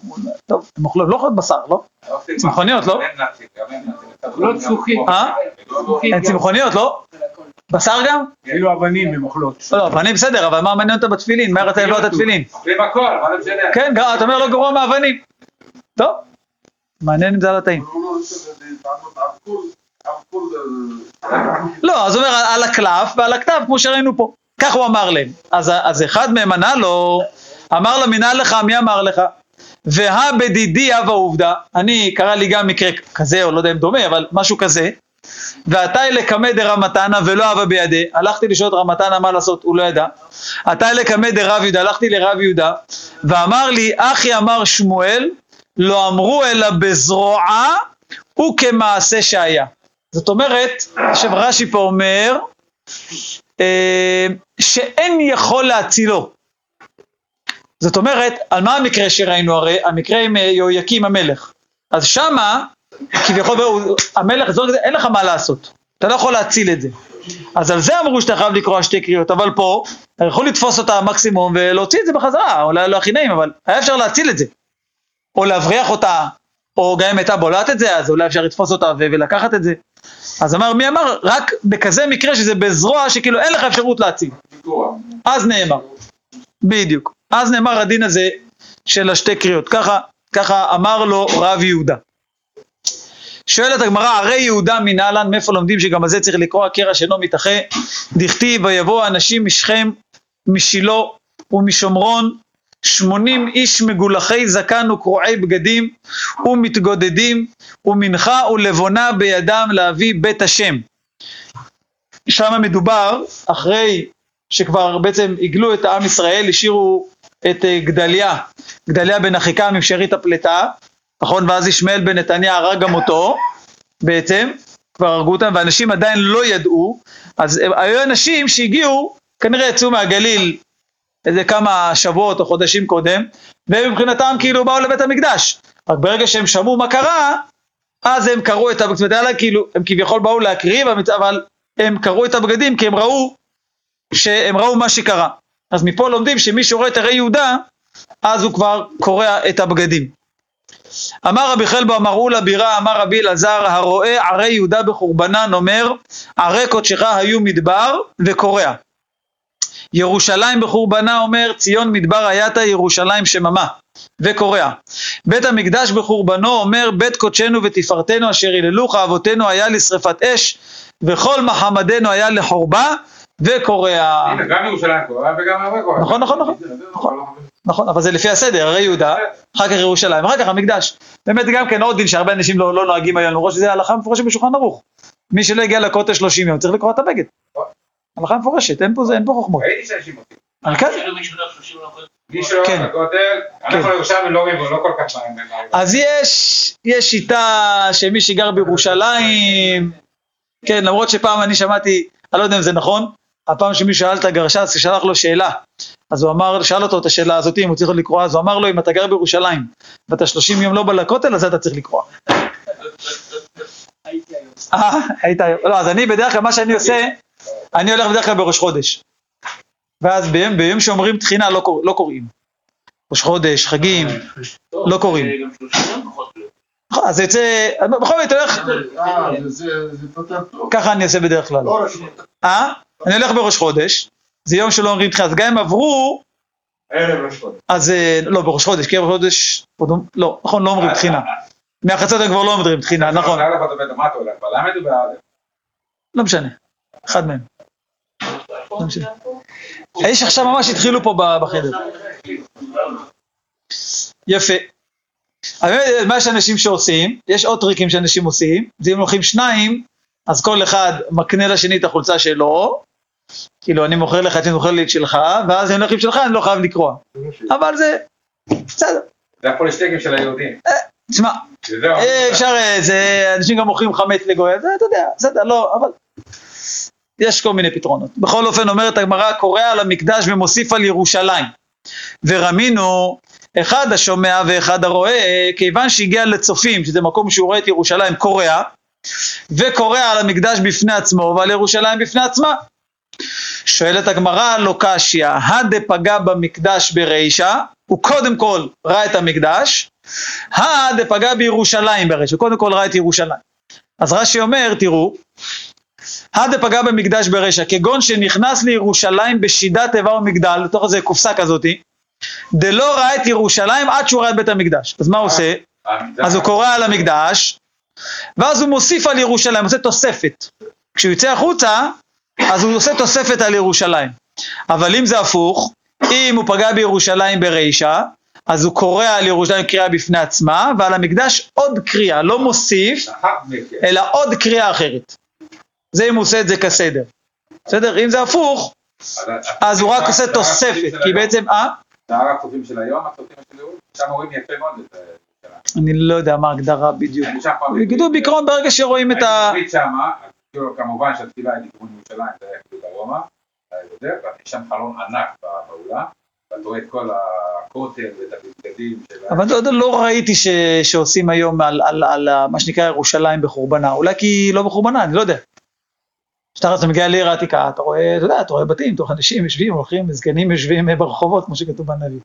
טוב, הם אוכלות, לא אוכלות בשר, לא? צמחוניות, לא? לא. אה? הן צמחוניות, לא? בשר גם? אפילו אבנים הן אוכלות. לא, אבנים בסדר, אבל מה מעניין אותה בתפילין? מה היא רצתה לבלוע את התפילין? אוכלים הכל, מה זה משנה? כן, גם- אתה אומר לא גרוע מאבנים. טוב, מעניין אם זה על התאים. לא, אז הוא אומר על הקלף ועל הכתב, כמו שראינו פה. כך הוא אמר להם. אז, אז אחד מהם ענה לו, אמר לו, מינה לך, מי אמר לך? והא בדידי הווה עובדה, אני, קרה לי גם מקרה כזה, או לא יודע אם דומה, אבל משהו כזה, ועתה לקמא דרמתנא ולא הווה בידי, הלכתי לשאול את רמתנא מה לעשות, הוא לא ידע. עתה לקמא דרב יהודה, הלכתי לרב יהודה, ואמר לי, אחי אמר שמואל, לא אמרו אלא בזרועה וכמעשה שהיה. זאת אומרת, עכשיו רש"י פה אומר, שאין יכול להצילו. זאת אומרת, על מה המקרה שראינו הרי? המקרה עם אה, יהויקים המלך. אז שמה, כביכול, המלך, זאת, אין לך מה לעשות. אתה לא יכול להציל את זה. אז על זה אמרו שאתה חייב לקרוא שתי קריאות, אבל פה, אתה יכול לתפוס אותה מקסימום ולהוציא את זה בחזרה, אולי לא הכי נעים, אבל היה אפשר להציל את זה. או להבריח אותה, או גם אם הייתה בולעת את זה, אז אולי אפשר לתפוס אותה ולקחת את זה. אז אמר, מי אמר? רק בכזה מקרה שזה בזרוע שכאילו אין לך אפשרות. לפתוח. אז נאמר. בדיוק. אז נאמר הדין הזה של השתי קריאות. ככה, ככה אמר לו רב יהודה. שואלת הגמרא, הרי יהודה מנהלן, מאיפה לומדים שגם על זה צריך לקרוא הקרע שאינו מתאחה? דכתיב, ויבואו אנשים משכם, משילה ומשומרון, שמונים איש מגולחי זקן וקרועי בגדים, ומתגודדים, ומנחה ולבונה בידם להביא בית השם. שם מדובר, אחרי שכבר בעצם הגלו את העם ישראל, השאירו את אה, גדליה, גדליה בן אחיקם עם שארית הפלטה, נכון? ואז ישמעאל בן נתניה הרג גם אותו, בעצם, כבר הרגו אותם, ואנשים עדיין לא ידעו, אז הם- היו אנשים שהגיעו, כנראה יצאו מהגליל איזה כמה שבועות או חודשים קודם, והם מבחינתם כאילו באו לבית המקדש. רק ברגע שהם שמעו מה קרה, אז הם קראו את הבגדים, כאילו, הם כביכול באו להקריב, אבל הם קראו את הבגדים כי הם ראו, שהם ראו מה שקרה. אז מפה לומדים שמי שרואה את הרי יהודה, אז הוא כבר קורע את הבגדים. אמר רבי חלבו אמר אולה בירה אמר רבי אלעזר הרואה ערי יהודה בחורבנן אומר ערי קודשך היו מדבר וקורע. ירושלים בחורבנה אומר ציון מדבר הייתה ירושלים שממה וקורע. בית המקדש בחורבנו אומר בית קודשנו ותפארתנו אשר היללוך אבותינו היה לשרפת אש וכל מחמדנו היה לחורבה וקורע. הנה, גם ירושלים קורה וגם הרבה קורה. נכון, נכון, נכון. נכון. נכון, אבל זה לפי הסדר, הרי יהודה, אחר כך ירושלים, אחר כך המקדש. באמת גם כן עוד דין שהרבה אנשים לא, לא נוהגים היום, למרות שזה הלכה מפורשת בשולחן ערוך. מי שלא הגיע לכותל 30 יום צריך לקרוא את הבגד. הלכה מפורשת, אין פה, זה- אין פה חוכמות. עושים. על כן. מי שלא כן. הולך לכותל, אנחנו ירושלים לא רואים, לא כל כך מעניין. אז יש, יש שיטה שמי שגר בירושלים, כן, למרות שפעם אני שמעתי, אני לא יודע אם זה נכון, הפעם שמישהו שאל את הגרש"ץ, ששלח לו שאלה, אז הוא אמר, שאל אותו את השאלה הזאת, אם הוא צריך לקרוא, אז הוא אמר לו, אם אתה גר בירושלים, ואתה 30 יום לא בא לכותל, אז אתה צריך לקרוא. הייתי היום. אה, היית היום. לא, אז אני בדרך כלל, מה שאני עושה, אני הולך בדרך כלל בראש חודש. ואז ביום, ביום שאומרים תחינה לא, קור, לא קוראים. ראש חודש, חגים, לא קוראים. נכון, אז זה יוצא, בכל הולך, זה פותר טוב. ככה אני עושה בדרך כלל. אה? אני הולך בראש חודש, זה יום שלא אומרים תחינה, אז גם אם עברו, ערב ראש חודש. אז אה, לא, בראש חודש, כי בראש חודש, לא- לא, נכון, לא אומרים תחינה. מהחצות הם כבר לא אומרים תחינה, נכון, אתה אתה הולך? לא משנה, אחד מהם. לא משנה. האיש עכשיו ממש התחילו פה בחדר. יפה. אבל מה שאנשים שעושים, יש עוד טריקים שאנשים עושים, זה אם הולכים שניים, אז כל אחד מקנה לשני את החולצה שלו, כאילו אני מוכר לך, אני מוכר לי את שלך, ואז אם הולכים שלך אני לא חייב לקרוע. אבל זה, בסדר. זה הפולישטקים של היהודים. תשמע, וזהו. אה, אפשר, אה, זה, אנשים גם מוכרים חמץ לגוי, זה, אתה יודע, בסדר, לא, אבל יש כל מיני פתרונות. בכל אופן אומרת הגמרא, קורא על המקדש ומוסיף על ירושלים. ורמינו, אחד השומע ואחד הרואה, כיוון שהגיע לצופים, שזה מקום שהוא רואה את ירושלים, קורע, וקורע על המקדש בפני עצמו ועל ירושלים בפני עצמה. שואלת הגמרא, לא קשיא, הדפגע במקדש ברישא, הוא קודם כל ראה את המקדש, הדפגע בירושלים ברישא, קודם כל ראה את ירושלים. אז רש"י אומר, תראו, הדפגע במקדש ברישא, כגון שנכנס לירושלים בשידת איבר ומגדל, לתוך איזה קופסה כזאתי, דלא ראה את ירושלים עד שהוא ראה את בית המקדש. אז מה הוא עושה? אז הוא קורא על המקדש, ואז הוא מוסיף על ירושלים, עושה תוספת. כשהוא יוצא החוצה, אז הוא עושה תוספת על ירושלים. אבל אם זה הפוך, אם הוא פגע בירושלים ברישא, אז הוא קורא על ירושלים קריאה בפני עצמה, ועל המקדש עוד קריאה, לא מוסיף, אלא עוד קריאה אחרת. זה אם הוא עושה את זה כסדר. בסדר? אם זה הפוך, אז הוא רק עושה תוספת, כי בעצם, אה? הר הצופים של היום, הצופים של היום, שם רואים יפה מאוד את זה. אני לא יודע מה ההגדרה בדיוק. יגידו בעיקרון ברגע שרואים את ה... הייתי שמה, כאילו, כמובן שהתפילה היא לכיוון ירושלים, זה היה כאילו דרומה, אתה יודע, ויש שם חלון ענק באולם, ואתה רואה את כל הכותל ואת הבגדים של... ה- אבל עוד לא ראיתי. שעושים היום על, ה- מה שנקרא ירושלים בחורבנה, אולי כי לא בחורבנה, אני לא יודע. כשאתה אתה מגיע לעיר העתיקה, אתה רואה, אתה יודע, אתה רואה בתים, תוך אנשים יושבים, הולכים, זקנים יושבים אה, ברחובות, כמו שכתוב בנביא.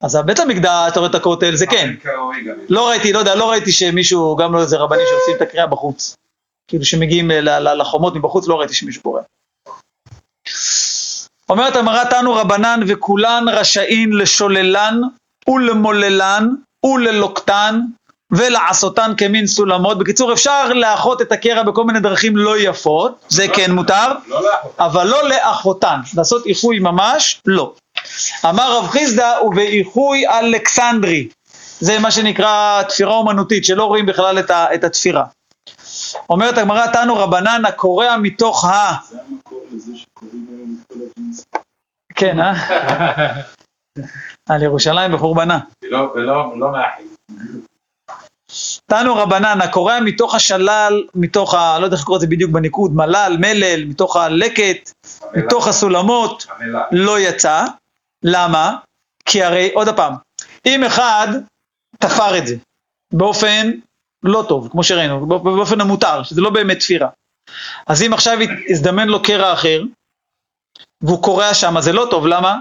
אז בית המקדש, אתה רואה את הכותל, זה כן. כראוי גם. לא ראיתי, לא יודע, לא ראיתי שמישהו, גם לא איזה רבנים שעושים את הקריאה בחוץ. כאילו שמגיעים אה, לחומות מבחוץ, לא ראיתי שמישהו קורא. אומרת המרא תנו רבנן וכולן רשאין לשוללן ולמוללן וללוקטן ולעשותן כמין סולמות. בקיצור, אפשר לאחות את הקרע בכל מיני דרכים לא יפות, זה כן מותר, לא. אבל לא לאחותן, לעשות איחוי ממש, לא. אמר רב חיסדא, ובאיחוי אלכסנדרי, זה מה שנקרא תפירה אומנותית, שלא רואים בכלל את, ה, את התפירה. אומרת הגמרא, תנו רבנן הקורע מתוך ה... זה המקור לזה שקוראים היום את כל הג'ינס. כן, אה? על ירושלים בחורבנה. ולא, ולא, לא מאחים. תנו רבנן, הקורע מתוך השלל, מתוך ה... לא יודע איך לקרוא את זה בדיוק בניקוד, מלל, מלל, מתוך הלקט, מתוך הסולמות, המלה. לא יצא. למה? כי הרי, עוד פעם, אם אחד תפר את זה באופן לא טוב, כמו שראינו, בא- באופן המותר, שזה לא באמת תפירה. אז אם עכשיו הזדמן לו קרע אחר, והוא קורע שם, אז זה לא טוב, למה?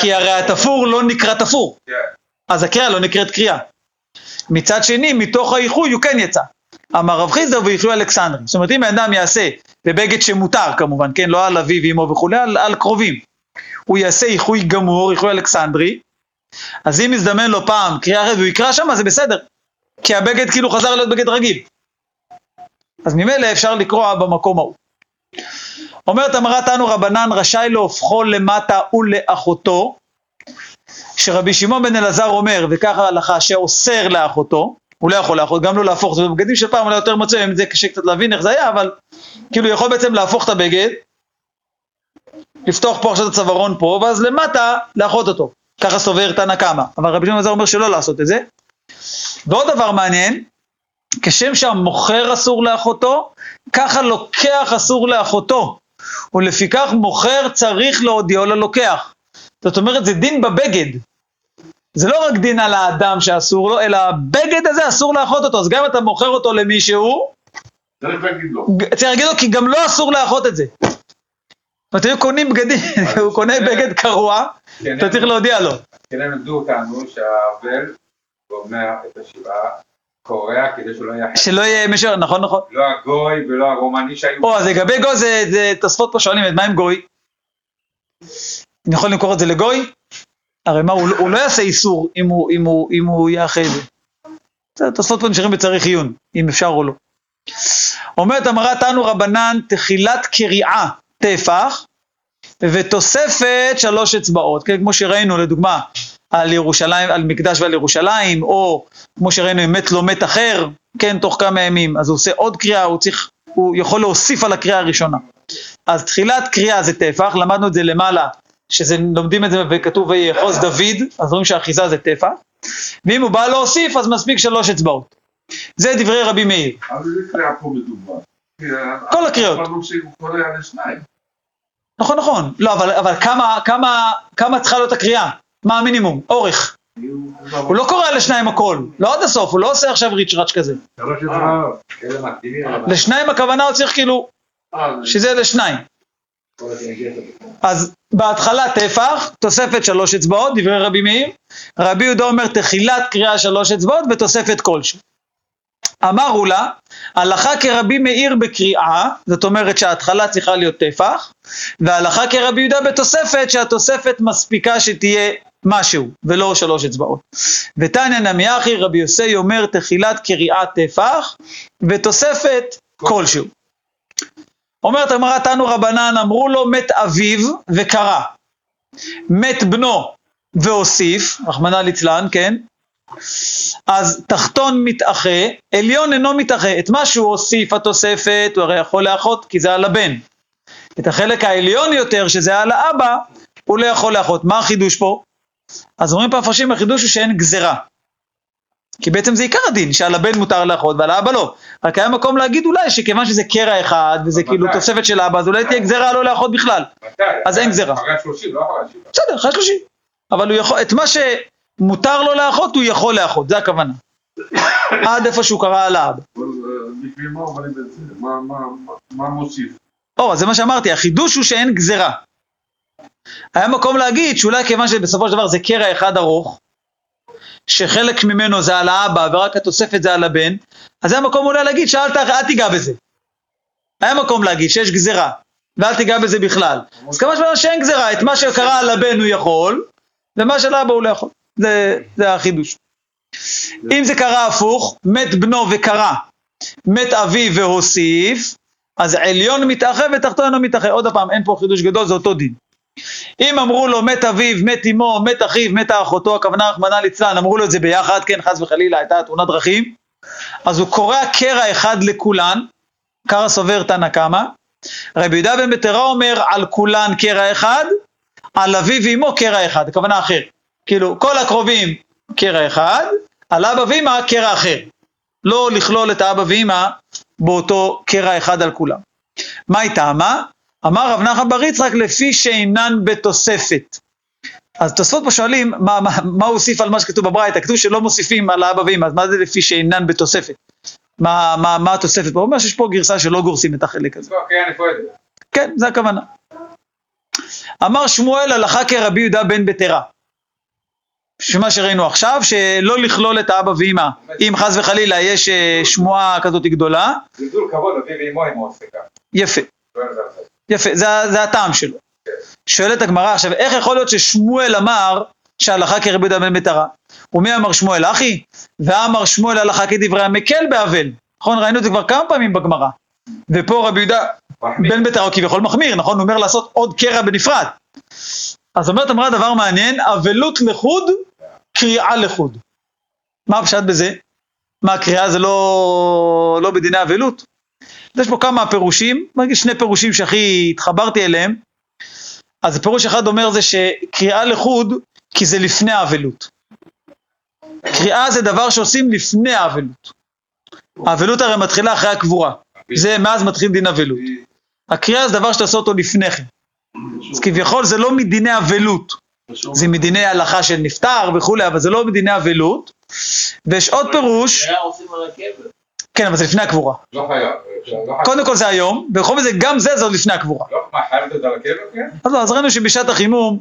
כי הרי התפור לא נקרא תפור, כן. אז הקריאה לא נקראת קריאה. מצד שני, מתוך האיחוי הוא כן יצא. אמר רב חיסדא ואיחוי אלכסנדרי. זאת אומרת, אם בן אדם יעשה בבגד שמותר כמובן, כן, לא על אביו ואמו וכולי, על, על קרובים. הוא יעשה איחוי גמור, איחוי אלכסנדרי, אז אם יזדמן לו פעם קריאה אחרת והוא יקרא שם, זה בסדר. כי הבגד כאילו חזר להיות בגד רגיל. אז ממילא אפשר לקרוע במקום ההוא. אומרת אמרה תנו רבנן רשאי להופכו למטה ולאחותו, שרבי שמעון בן אלעזר אומר, וככה ההלכה, שאוסר לאחותו, הוא לא יכול לאחות, גם לא להפוך, זה בבגדים של פעם אולי יותר מצוי, אם זה קשה קצת להבין איך זה היה, אבל כאילו יכול בעצם להפוך את הבגד, לפתוח פה עכשיו את הצווארון פה, ואז למטה לאחות אותו. ככה סובר תנא קמא. אבל רבי שמעון בן אלעזר אומר שלא לעשות את זה. ועוד דבר מעניין, כשם שהמוכר אסור לאחותו, ככה לוקח אסור לאחותו. ולפיכך מוכר צריך להודיעו ללוקח. זאת אומרת, זה דין בבגד. זה לא רק דין על האדם שאסור לו, אלא הבגד הזה אסור לאחות אותו. אז גם אם אתה מוכר אותו למישהו, צריך להגיד לו. ג- צריך להגיד לו כי גם לו אסור לאחות את זה. היו קונים בגדים, הוא קונה בגד קרוע, כן, אתה צריך להודיע לו. כן, הם לימדו אותנו שהאבל גומר את השבעה, קורע כדי שלא יהיה שלא יהיה מישהו, נכון, נכון. לא הגוי ולא הרומני שהיו... או, אז לגבי גוי, זה, תוספות פה שואלים, מה עם גוי? אני יכול למכור את זה לגוי? הרי מה, הוא, לא- הוא לא יעשה איסור אם הוא, אם הוא, אם הוא יאחה את זה. זה תוספות פה נשארים בצריך עיון, אם אפשר או לא. אומרת אמרת תנו רבנן, תחילת קריעה טפח, ותוספת שלוש אצבעות, כן, כמו שראינו לדוגמה על ירושלים, על מקדש ועל ירושלים, או כמו שראינו אם מת לו מת אחר, כן, תוך כמה ימים, אז הוא עושה עוד קריאה, הוא צריך, הוא יכול להוסיף על הקריאה הראשונה. אז תחילת קריאה זה טפח, למדנו את זה למעלה, שזה, לומדים את זה וכתוב ויאחוז דוד, אז רואים שהאחיזה זה טפח, ואם הוא בא להוסיף אז מספיק שלוש אצבעות. זה דברי רבי מאיר. אבל זה קריאה פה מדובר. כל הקריאות. נכון, נכון. לא, אבל, אבל כמה, כמה, כמה צריכה להיות הקריאה? מה המינימום? אורך. הוא לא קורא לשניים הכל, לא עד הסוף, הוא לא עושה עכשיו ריצ'ראץ' כזה. אלה לשניים הכוונה הוא צריך כאילו, אה, שזה לשניים. אז בהתחלה טפח, תוספת שלוש אצבעות, דברי רבי מאיר. רבי יהודה אומר תחילת קריאה שלוש אצבעות ותוספת כלשהו. אמרו לה, הלכה כרבי מאיר בקריאה, זאת אומרת שההתחלה צריכה להיות טפח, והלכה כרבי יהודה בתוספת, שהתוספת מספיקה שתהיה משהו, ולא שלוש אצבעות. ותניא נמי אחי רבי יוסי אומר תחילת קריאה טפח, ותוספת כלשהו. אומרת הגמרא תנו רבנן אמרו לו מת אביו וקרא, מת בנו והוסיף, רחמנא ליצלן, כן? אז תחתון מתאחה, עליון אינו מתאחה. את מה שהוא הוסיף התוספת, הוא הרי יכול לאחות כי זה על הבן. את החלק העליון יותר, שזה על האבא, הוא לא יכול לאחות. מה החידוש פה? אז אומרים פה המפרשים, החידוש הוא שאין גזרה. כי בעצם זה עיקר הדין, שעל הבן מותר לאחות ועל האבא לא. רק היה מקום להגיד אולי שכיוון שזה קרע אחד, וזה כאילו? תוספת של אבא, אז אולי תהיה גזרה לא לאחות בכלל. אז אין גזירה. אחרי השלושים, לא אחרי השבעה. בסדר, אחרי שלושים. אבל הוא יכול, את מה שמותר לו לאחות, הוא יכול לאחות, זה הכוונה. עד איפה שהוא קרא על האבא. אה, מה מוסיף? או, זה מה שאמרתי, החידוש הוא שאין גזרה. היה מקום להגיד שאולי כיוון שבסופו של דבר זה קרע אחד ארוך, שחלק ממנו זה על האבא ורק התוספת זה על הבן, אז היה מקום אולי להגיד שאל תיגע בזה. היה מקום להגיד שיש גזרה. ואל תיגע בזה בכלל. אז כמה שאומר שאין גזירה, את מה שקרה על הבן הוא יכול, ומה של אבא הוא לא יכול. זה, זה החידוש. אם זה קרה הפוך, מת בנו וקרא, מת אביו והוסיף, אז עליון מתאחה ותחתון אינו מתאחה. עוד פעם, אין פה חידוש גדול, זה אותו דין. אם אמרו לו מת אביו, מת אמו, מת אחיו, מתה אחותו, הכוונה רחמנא ליצלן, אמרו לו את זה ביחד, כן, חס וחלילה, הייתה תאונת דרכים, אז הוא קורע קרע אחד לכולן, קרא סובר תנא קמא, רבי יהודה בן בתרה אומר על כולן קרע אחד, על אביו ואמו קרע אחד, הכוונה אחר. כאילו, כל הקרובים קרע אחד, על אבא ואמא קרע אחר. לא לכלול את האבא ואמא באותו קרע אחד על כולם. מה היא טעמה? אמר רב נחמן בר יצחק לפי שאינן בתוספת. אז תוספות פה שואלים מה, מה, מה הוא הוסיף על מה שכתוב בברייתא, כתוב שלא מוסיפים על האבא ואמא, אז מה זה לפי שאינן בתוספת? מה, מה, מה התוספת פה? הוא אומר שיש פה גרסה שלא גורסים את החלק הזה. הקריאה הנפרדת. כן, זה הכוונה. אמר שמואל הלכה כרבי יהודה בן בתרה. שמה שראינו עכשיו, שלא לכלול את האבא ואמא, אם חס וחלילה יש אה, שמועה כזאת גדולה, זלזול כבוד אבי ואמו אם הוא עושה כך. יפה, לא יפה, זה, זה הטעם שלו. שואלת הגמרא, עכשיו, איך יכול להיות ששמואל אמר שהלכה כרבי יהודה בן? ומי אמר שמואל אחי? ואמר שמואל הלכה כדברי המקל באבל. נכון, ראינו את זה כבר כמה פעמים בגמרא. ופה רבי יהודה. בן בתרה הוא כביכול מחמיר, נכון? הוא אומר לעשות עוד קרע בנפרד. אז אומרת אמרה דבר מעניין, אבלות לחוד, קריאה לחוד. מה הפשט בזה? מה הקריאה זה לא, לא בדיני אבלות? יש פה כמה פירושים, שני פירושים שהכי התחברתי אליהם. אז פירוש אחד אומר זה שקריאה לחוד, כי זה לפני האבלות. קריאה זה דבר שעושים לפני האבלות. האבלות הרי מתחילה אחרי הקבורה. זה, מאז מתחיל דין אבלות. הקריאה זה דבר שאתה עושה אותו לפני כן. אז כביכול זה לא מדיני אבלות, זה מדיני הלכה של נפטר וכולי, אבל זה לא מדיני אבלות. ויש עוד פירוש, כן, אבל זה לפני הקבורה. לא חייב. לא. קודם כל זה היום, ובכל זאת גם זה, זה עוד לפני הקבורה. לא, מה, חייב זה על הקבר? כן. אז לא, אז ראינו שבשעת החימום,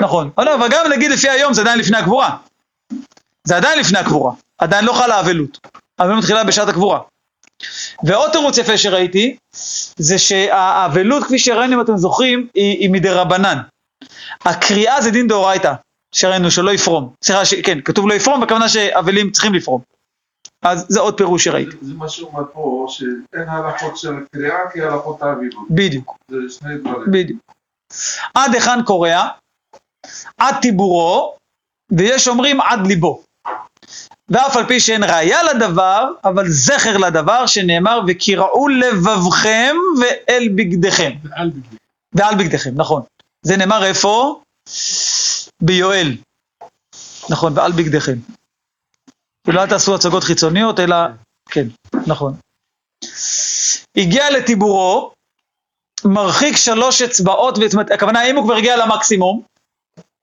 נכון. אבל לא, אבל גם נגיד לפי היום זה עדיין לפני הקבורה. זה עדיין לפני הקבורה, עדיין לא חלה אבלות. האבלות מתחילה בשעת הקבורה. ועוד תירוץ יפה שראיתי, זה שהאבלות, כפי שראינו, אם אתם זוכרים, היא, היא מדרבנן. הקריאה זה דין דאורייתא, שראינו שלא יפרום. סליחה. כן, כתוב לא יפרום, בכוונה שאבלים צריכים לפרום. אז זה עוד פירוש שראיתי. זה מה שהוא אומר פה, שאין הלכות של קריאה כהלכות האבילות. בדיוק. זה שני דברים. בדיוק. עד היכן קורע? עד טיבורו, ויש אומרים עד ליבו. ואף על פי שאין ראיה לדבר, אבל זכר לדבר שנאמר, וקיראו לבבכם ואל בגדיכם. ואל בגדי. ועל בגדיכם, נכון. זה נאמר איפה? ביואל. נכון, ועל בגדיכם. אל תעשו הצגות חיצוניות, אלא, כן, נכון. הגיע לטיבורו, מרחיק שלוש אצבעות, הכוונה אם הוא כבר הגיע למקסימום,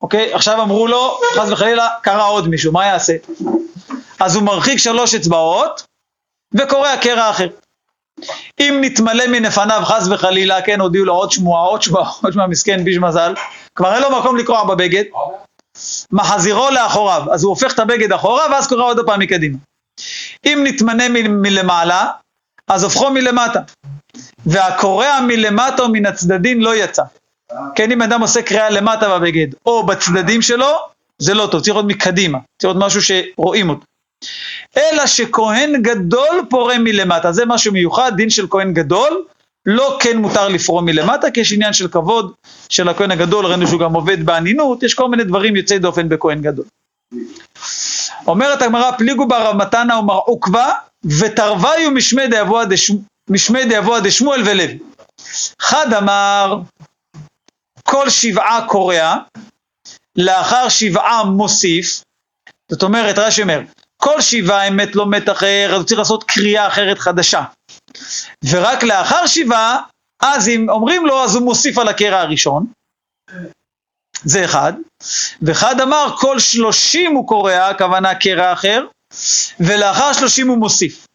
אוקיי? עכשיו אמרו לו, חס וחלילה, קרה עוד מישהו, מה יעשה? אז הוא מרחיק שלוש אצבעות, וקורע קרע אחר. אם נתמלא מנפניו חס וחלילה, כן, הודיעו לו עוד שמועה, עוד שמועה, עוד שמועה, מסכן, ביש מזל, כבר אין לו מקום לקרוע בבגד, מחזירו לאחוריו, אז הוא הופך את הבגד אחורה, ואז קורע עוד פעם מקדימה. אם נתמנה מ- מלמעלה, אז הופכו מלמטה. והקורע מלמטה או מן הצדדים לא יצא. כן, אם אדם עושה קריאה למטה בבגד, או בצדדים שלו, זה לא טוב, צריך להיות מקדימה, צריך להיות משהו שרואים אותו. אלא שכהן גדול פורה מלמטה, זה משהו מיוחד, דין של כהן גדול, לא כן מותר לפרום מלמטה, כי יש עניין של כבוד של הכהן הגדול, ראינו שהוא גם עובד באנינות, יש כל מיני דברים יוצאי דופן בכהן גדול. אומרת הגמרא, פליגו בה רב מתנה ומר עוקבא, ותרוויו משמי דיבוע דשמואל ולוי. חד אמר, כל שבעה קורע, לאחר שבעה מוסיף, זאת אומרת, רש"י אומר, כל שבעה אם מת לא מת אחר, אז הוא צריך לעשות קריאה אחרת חדשה. ורק לאחר שבעה, אז אם אומרים לו, אז הוא מוסיף על הקרע הראשון. זה אחד. ואחד אמר, כל שלושים הוא קורע, הכוונה קרע אחר, ולאחר שלושים הוא מוסיף.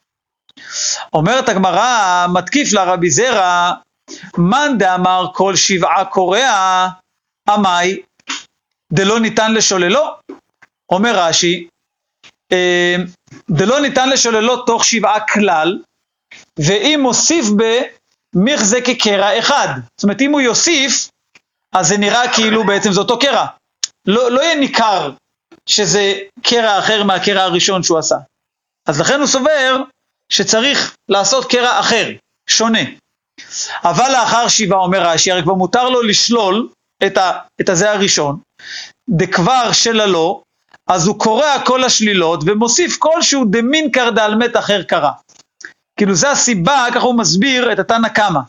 אומרת הגמרא, מתקיף לה רבי זרע, מאן דאמר כל שבעה קורע, עמי, דלא ניתן לשוללו. אומר רש"י, אה, דלא ניתן לשוללו תוך שבעה כלל, ואם מוסיף ב, מיך כקרע אחד. זאת אומרת, אם הוא יוסיף, אז זה נראה כאילו בעצם זה אותו קרע. לא, לא יהיה ניכר שזה קרע אחר מהקרע הראשון שהוא עשה. אז לכן הוא סובר שצריך לעשות קרע אחר, שונה. אבל לאחר שבעה, אומר רש"י, הרי כבר מותר לו לשלול את, ה, את הזה הראשון, דקבר שללו, אז הוא קורע כל השלילות ומוסיף כלשהו דמין קרדה על מת אחר קרא. כאילו זה הסיבה, ככה הוא מסביר את התנא קמא.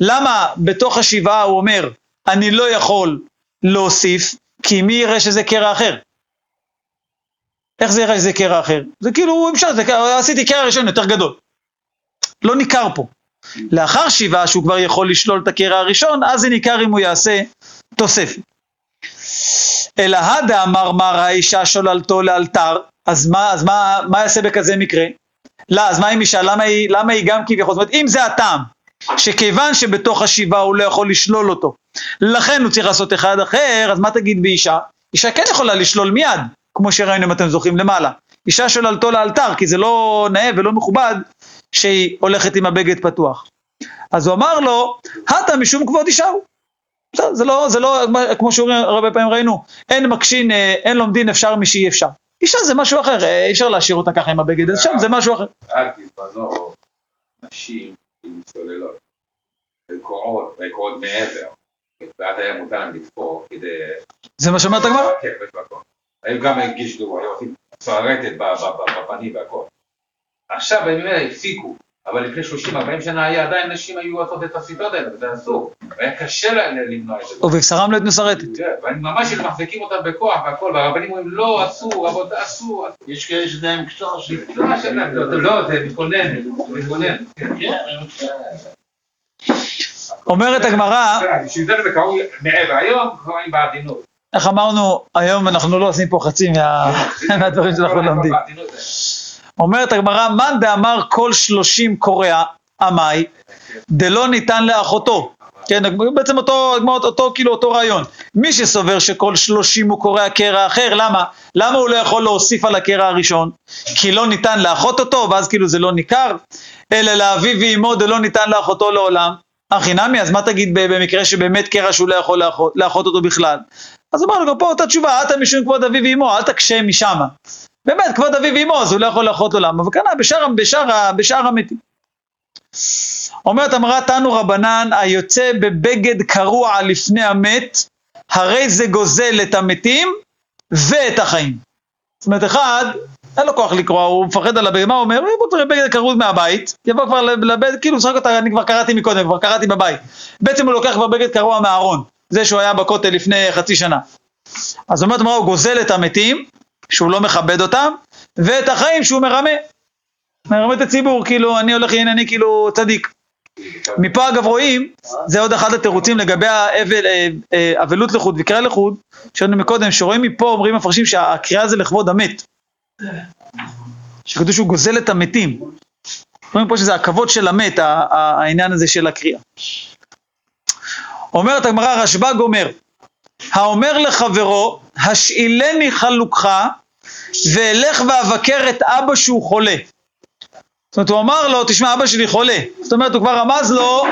למה בתוך השבעה הוא אומר, אני לא יכול להוסיף, כי מי יראה שזה קרע אחר? איך זה יראה שזה קרע אחר? זה כאילו, אפשר, זה, עשיתי קרע ראשון יותר גדול. לא ניכר פה. לאחר שבעה שהוא כבר יכול לשלול את הקרע הראשון, אז זה ניכר אם הוא יעשה תוספת. אלא הדה אמר מר האישה שוללתו לאלתר, אז מה, אז מה, מה יעשה בכזה מקרה? לא, אז מה עם אישה? למה היא, למה היא גם כביכול? זאת אומרת, אם זה הטעם, שכיוון שבתוך השבעה הוא לא יכול לשלול אותו, לכן הוא צריך לעשות אחד אחר, אז מה תגיד באישה? אישה כן יכולה לשלול מיד, כמו שראינו אם אתם זוכרים למעלה. אישה שוללתו לאלתר, כי זה לא נאה ולא מכובד שהיא הולכת עם הבגד פתוח. אז הוא אמר לו, הטה משום כבוד אישה הוא. זה לא, זה לא, כמו שאומרים הרבה פעמים ראינו, אין מקשין, אה, אין לומדין אפשר משאי אפשר. אישה זה משהו אחר, אה, אי אפשר להשאיר אותה ככה עם הבגד, אז שם זה משהו אחר. אז בזמנו, נשים עם צוללות, וקורות, וקורות מעבר, ואז היה מותר להם לתפור כדי... זה מה שאומרת הגמרא? כן, יש מקום. היו גם גישדו, היו עושים צוערתת בפנים והכל. עכשיו האלה הפסיקו, אבל לפני 30-40 שנה היה עדיין נשים היו עושות את השיטות האלה, וזה אסור. והיה קשה להם למנוע את זה. ובבשרם לא את מסרטת. כן, ממש מחזיקים אותם בכוח והכל, והרבנים אומרים לא, אסור, רבותיי, אסור. אסור." יש כאלה שזה עם קצור של... לא, לא, לא, זה מתכונן, זה מתכונן. כן. אומרת הגמרא, בשביל זה זה קראו מעבר, היום קוראים בעדינות. איך אמרנו, היום אנחנו לא עושים פה חצי מה- מהדברים שאנחנו לומדים. אומרת הגמרא, מאן דאמר כל שלושים קורע עמי, דלא ניתן לאחותו. כן, בעצם אותו, אותו, אותו, כאילו אותו רעיון. מי שסובר שכל שלושים הוא קורע קרע אחר, למה? למה הוא לא יכול להוסיף על הקרע הראשון? כי לא ניתן לאחות אותו, ואז כאילו זה לא ניכר, אלא לאביו ואמו דלא ניתן לאחותו לעולם. הכי נמי, אז מה תגיד במקרה שבאמת קרע שהוא לא יכול לאחות, לאחות אותו בכלל? אז אמרנו גם פה אותה תשובה, אתה משום כבוד אביו ואמו, אל תקשה משמה. באמת, כבוד אביו ואמו, אז הוא לא יכול לאחות עולם, אבל כנראה בשאר, בשאר, בשאר המתים. אומרת אמרה תנו רבנן, היוצא בבגד קרוע לפני המת, הרי זה גוזל את המתים ואת החיים. זאת אומרת, אחד, אין לו כוח לקרוע, הוא מפחד על הבגד, מה הוא אומר? הוא צריך בגד קרוע מהבית, יבוא כבר לבגד, כאילו, משחק אותה, אני כבר קראתי מקודם, כבר קראתי בבית. בעצם הוא לוקח כבר בגד קרוע מהארון, זה שהוא היה בכותל לפני חצי שנה. אז אומרת אמרה, הוא גוזל את המתים, שהוא לא מכבד אותם, ואת החיים שהוא מרמה. מרמה את הציבור, כאילו, אני הולך, הנה אני כאילו צדיק. מפה אגב רואים, זה עוד אחד התירוצים לגבי האבל, אה, אה, אבלות לחוד וקריאה לחוד, שראינו מקודם, שרואים מפה, אומרים מפרשים שהקריאה זה לכבוד המת. שכתוב שהוא גוזל את המתים. רואים פה שזה הכבוד של המת, העניין הזה של הקריאה. אומרת הגמרא, רשב"ג אומר, האומר לחברו, השאילני חלוקך, ואלך ואבקר את אבא שהוא חולה. זאת אומרת, הוא אמר לו, תשמע, אבא שלי חולה. זאת אומרת, הוא כבר רמז לו,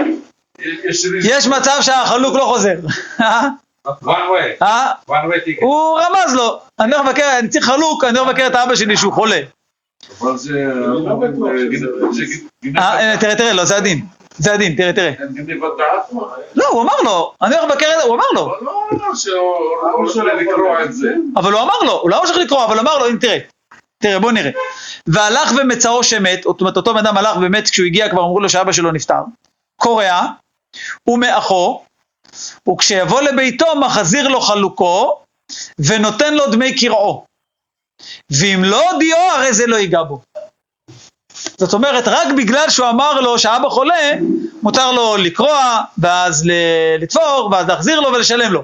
יש מצב שהחלוק לא חוזר. אה? one way, אה? one way ticket. הוא רמז לו, אני הולך לבקר, אני צריך חלוק, אני הולך לבקר את אבא שלי שהוא חולה. אה, תראה, תראה, לא, זה הדין. זה הדין, תראה, תראה. דעת? לא, הוא אמר לו, אני הולך לבקר את זה, הוא אמר לו. לא, לא, שהוא רוצה לקרוא את זה. אבל הוא אמר לו, הוא לא ממשיך לקרוא, אבל אמר לו, הנה תראה, תראה, בוא נראה. והלך ומצאו שמת, זאת אומרת, אותו בן אדם הלך ומת, כשהוא הגיע כבר אמרו לו שאבא שלו נפטר. קורע, ומאחו, וכשיבוא לביתו מחזיר לו חלוקו, ונותן לו דמי קרעו. ואם לא הודיעו, הרי זה לא ייגע בו. זאת אומרת, רק בגלל שהוא אמר לו שאבא חולה, מותר לו לקרוע, ואז ל- לתפור, ואז להחזיר לו ולשלם לו.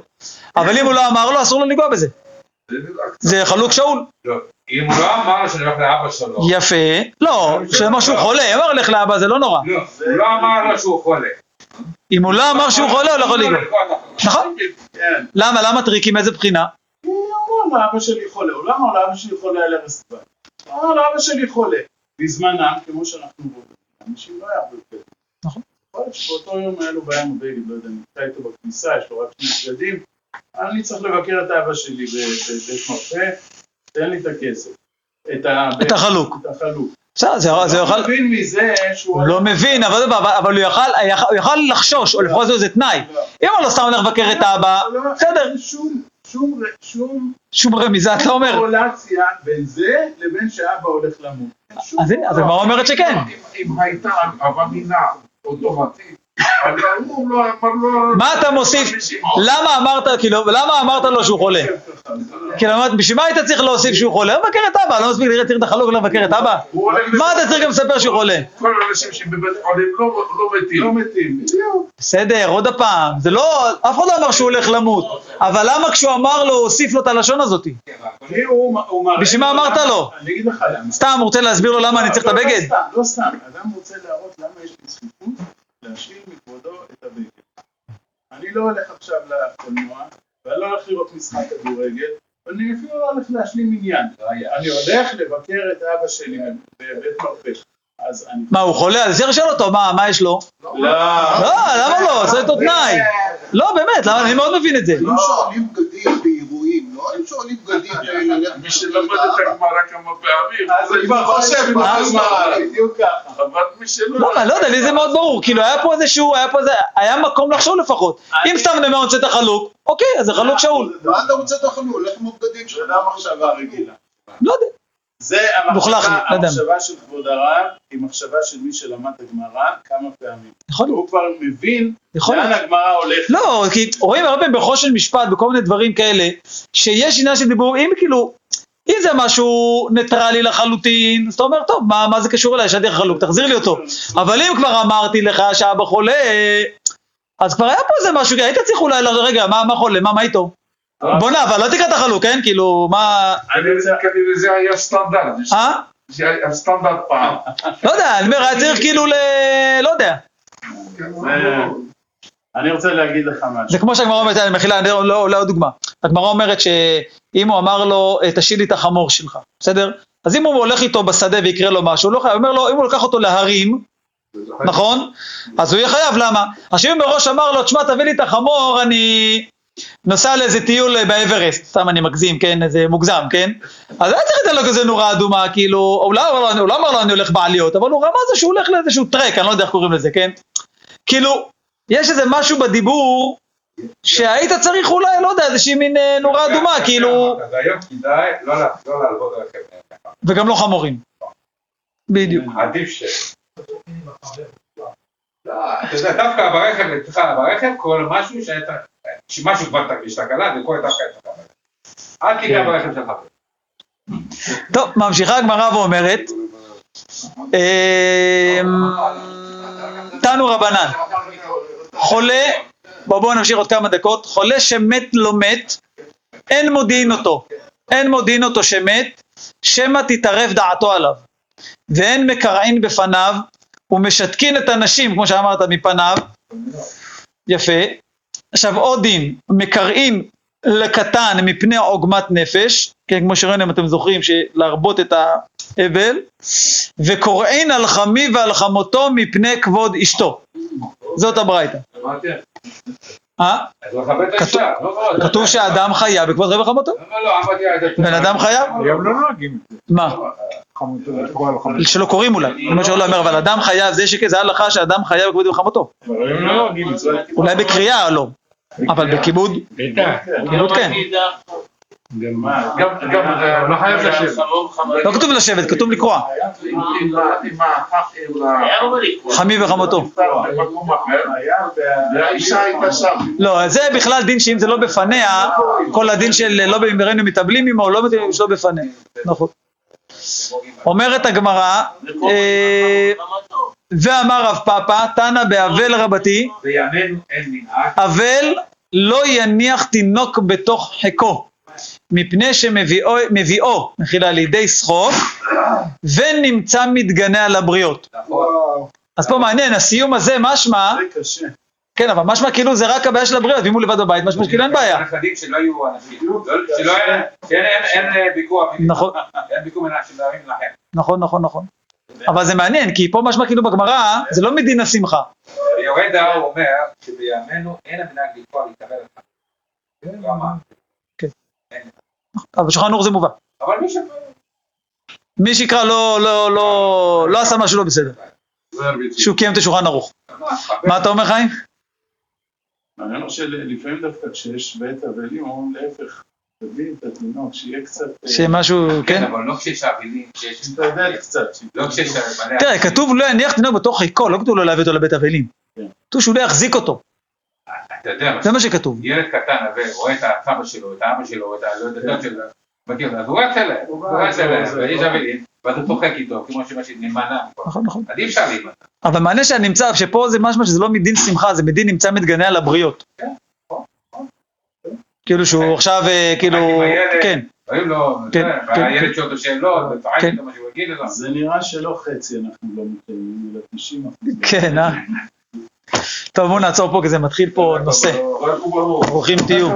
אבל אם הוא לא אמר לו, אסור לו לנגוע בזה. זה חלוק שאול. לא, אם הוא לא אמר לו שאני הולך לאבא שלו, יפה. לא, שאמר שהוא חולה, אמר לך לאבא, זה לא נורא. לא, הוא לא אמר לו שהוא חולה. אם הוא לא אמר שהוא חולה, הוא לא יכול לנגוע. החלוק. נכון? כן. למה? למה טריקים? מאיזה בחינה? הוא אמר לאבא שלי חולה, הוא לא אמר לאבא שלי חולה על דווי. הוא אמר לאבא שלי חולה. בזמנם, כמו שאנחנו רואים, אנשים לא יעבדו כזה. נכון. יכול שבאותו יום היה לו בעיה הבגד, לא יודע, נמצא איתו בכניסה, יש לו רק שני בגדים, אני צריך לבקר את אבא שלי בבית מרפא, תן לי את הכסף. את החלוק. את החלוק. בסדר, זה זה הוא יוכל... מבין מזה שהוא... הוא לא מבין, אבל אבל- אבל הוא יכל- לחשוש, או לפחות זה תנאי. אם הוא לא סתם הולך לבקר את האבא, לא, בסדר. שום, שום, שום רמיזה אתה אומר. קורלציה בין זה לבין שאבא הולך למות. אז הנה, אז הגמרא אומרת שכן. אם- הייתה הבמינה אוטומטית, מה אתה מוסיף? למה אמרת, כאילו, למה אמרת לו שהוא חולה? כאילו, בשביל מה היית צריך להוסיף שהוא חולה? לבקר את אבא, לא מספיק לראות את החלוק לבקר את אבא? מה אתה צריך גם לספר שהוא חולה? כל האנשים שבבית חולים לא לא מתים. לא. בסדר, עוד פעם, זה לא, אף אחד לא אמר שהוא הולך למות, אבל למה כשהוא אמר לו, הוא הוסיף לו את הלשון הזאת? בשביל מה אמרת לו? אני אגיד לך למה. סתם, רוצה להסביר לו למה אני צריך את לא, הבגד? לא סתם, אדם רוצה להראות למה יש לי זכות להשאיר מכבודו את הבגד. אני לא הולך עכשיו לקולנוע, ואני לא הולך לראות משחק כדורגל, ואני אפילו לא הולך להשלים עניין. אני הולך לבקר את אבא שלי בבית מרפא. אז אני... מה, הוא חולה? אז צריך לשאול אותו, מה, מה יש לו? לא. לא, למה לא? זה אותו תנאי. לא, באמת, למה? אני מאוד מבין את זה. היו שואלים בגדים לא היו שואלים בגדים מי שלמד את הגמרא כמה פעמים, אז אני כבר חושב, מה הגמרא, בדיוק ככה. אבל מי שלא... לא, אני לא יודע, לי זה מאוד ברור, כאילו היה פה איזשהו, היה פה איזה, היה מקום לחשוב לפחות. אם סתם אני אומר, רוצה את החלוק, אוקיי, אז זה חלוק שאול. מה אתה רוצה את החלוק? הולך עם הבגדים שלך. זה המחשבה הרגילה. לא יודע. זה המחשבה, לא. המחשבה של כבוד הרב, היא מחשבה של מי שלמד את הגמרא כמה פעמים. להיות. הוא כבר מבין יכול לאן. הגמרא הולכת. לא, כי רואים הרבה פעמים בחושן משפט, בכל מיני דברים כאלה, שיש עניין של דיבור, אם כאילו, אם זה משהו ניטרלי לחלוטין, אז אתה אומר, טוב, מה, מה זה קשור אליי, לך חלוק, תחזיר לי אותו. אבל אם כבר אמרתי לך שאבא חולה, אז כבר היה פה איזה משהו, היית צריך אולי, רגע, מה, מה חולה, מה, מה איתו? בוא'נה, אבל לא תקרא את החלוק, כן? כאילו, מה... אני רוצה, כנראה זה היה סטנדרט. אה? זה היה סטנדרט פעם. לא יודע, אני אומר, היה צריך כאילו ל... לא יודע. זה- אני רוצה להגיד לך משהו. זה כמו שהגמרא אומרת, אני מחילה, אני לא, לא, לא דוגמה. הגמרא אומרת שאם הוא אמר לו, אה, תשאיר לי את החמור שלך, בסדר? אז אם הוא הולך איתו בשדה ויקרה לו משהו, הוא לא חייב, הוא אומר לו, אם הוא לקח אותו להרים, נכון? אז הוא יהיה חייב, למה? עכשיו אם מראש אמר לו, תשמע, תביא לי את החמור, אני נוסע לאיזה טיול אה, באברסט, סתם אני מגזים, כן? איזה מוגזם, כן? אז היה צריך לתת לו כזה נורה אדומה, כאילו, הוא לא, אמר לו- הוא לא אמר לו אני הולך בעליות, אבל הוא רמז שהוא הולך לאיזשהו טרק, אני לא יודע איך קוראים לזה, כן? כאילו, יש איזה משהו בדיבור שהיית צריך אולי, לא יודע, איזושהי מין אה, נורה אדומה, כאילו, אז היום כדאי לא לה- לא לעבוד רכב. וגם לא חמורים. בדיוק. עדיף ש... לא, אתה יודע, דווקא ברכב, אצלך ברכב, כל משהו שאתה, שמשהו כבר תרגיש תקלה, קורה דווקא אצלך ברכב. אל תיגע ברכב שלך. טוב, ממשיכה הגמרא ואומרת, אמ, תנו רבנן, חולה, בואו נמשיך עוד כמה דקות, חולה שמת לא מת, אין מודיעין אותו, אין מודיעין אותו שמת, שמא תתערב דעתו עליו, ואין מקרעין בפניו, ומשתקין את הנשים, כמו שאמרת, מפניו, יפה. עכשיו עוד דין, מקרעין לקטן מפני עוגמת נפש, כן, כמו שראינו אם אתם זוכרים, שלהרבות את האבל, וקוראין על חמי ועל חמותו מפני כבוד אשתו. זאת הברייתא. אה? לא, כתוב שאדם חייב בכבוד רבי וחמותו. לא, לא, בן אדם חייב? היום לא נוהגים. מה? חמותו, חמותו. שלא קוראים אולי. כמו שלא אומר, אבל אדם חייב, זה שכן, זה הלכה שאדם חייב בכבוד רבי לא זה. אולי בקריאה לא. אבל בכיבוד, בטח. כיבוד כן. גם, לא חייב לשבת. לא כתוב לשבת, כתוב לקרוע. חמי וחמותו. לא, זה בכלל דין שאם זה לא בפניה, כל הדין של לא במהרנו מתאבלים עמו, לא מתאבלים שלא בפניה. נכון. אומרת הגמרא, ואמר רב פאפא, תנא באבל רבתי, בימינו אין מנהג. אבל לא יניח תינוק בתוך חיקו, מפני שמביאו, מביאו, מחילה, לידי סחוף, ונמצא מתגנה על הבריות. אז פה מעניין, הסיום הזה משמע, זה קשה. כן, אבל משמע כאילו זה רק הבעיה של הבריות, ואם הוא לבד בבית, משמע שכאילו אין בעיה. הנכדים שלא יהיו אנשים. לא- שלא אין, אין, ביקור. נכון. ביקור. נכון, נכון, נכון. אבל זה מעניין, כי פה משמע כאילו בגמרא, זה לא מדין השמחה. ויורד האור אומר שבימינו אין המנהג לקרוא להתקבל לך. הוא אמר. אבל בשולחן ערוך זה מובן. אבל מי ש... מי שיקרא לא, לא, לא, לא עשה משהו לא בסדר. שהוא קיים את השולחן ערוך. מה אתה אומר חיים? הרעיון הוא שלפעמים דווקא כשיש בית אבלים, אומרים להפך, תביא את התינוק, שיהיה קצת... אה, שמשהו, כן, כן? אבל לא כשיש אבלים, כשיש... קצת. לא מלא... תראה, כתוב לא יניח תינוק בתוך חיקו, לא כתוב לא להביא אותו לבית אבלים. כן. כתוב שהוא לא יחזיק אותו, אתה יודע זה מה שכתוב. ילד קטן רואה את הסבא שלו, את האבא שלו, את ה... לא יודע, את הדוד שלו, מכיר, אז הוא רץ אליהם, הוא רץ אליהם, ויש אבלים, ואז הוא צוחק איתו, כמו שמה שנמנע. נכון, נכון. אז אי אפשר להימנע. אבל מעניין שנמצא, שפה זה משמע שזה לא מדין שמחה, זה מדין נמצא מתגנה על הבריות. כאילו שהוא עכשיו, אה, כאילו. כן, אומרים לו, כן, זה, כן, והילד שואל אותו שאלות, כן. איתו מה שהוא יגיד לו. זה נראה שלא חצי אנחנו לא מקיימים, אלא 90 אחוז. כן, אה? טוב, בואו נעצור פה, כי זה מתחיל פה נושא. ברוכים תהיו.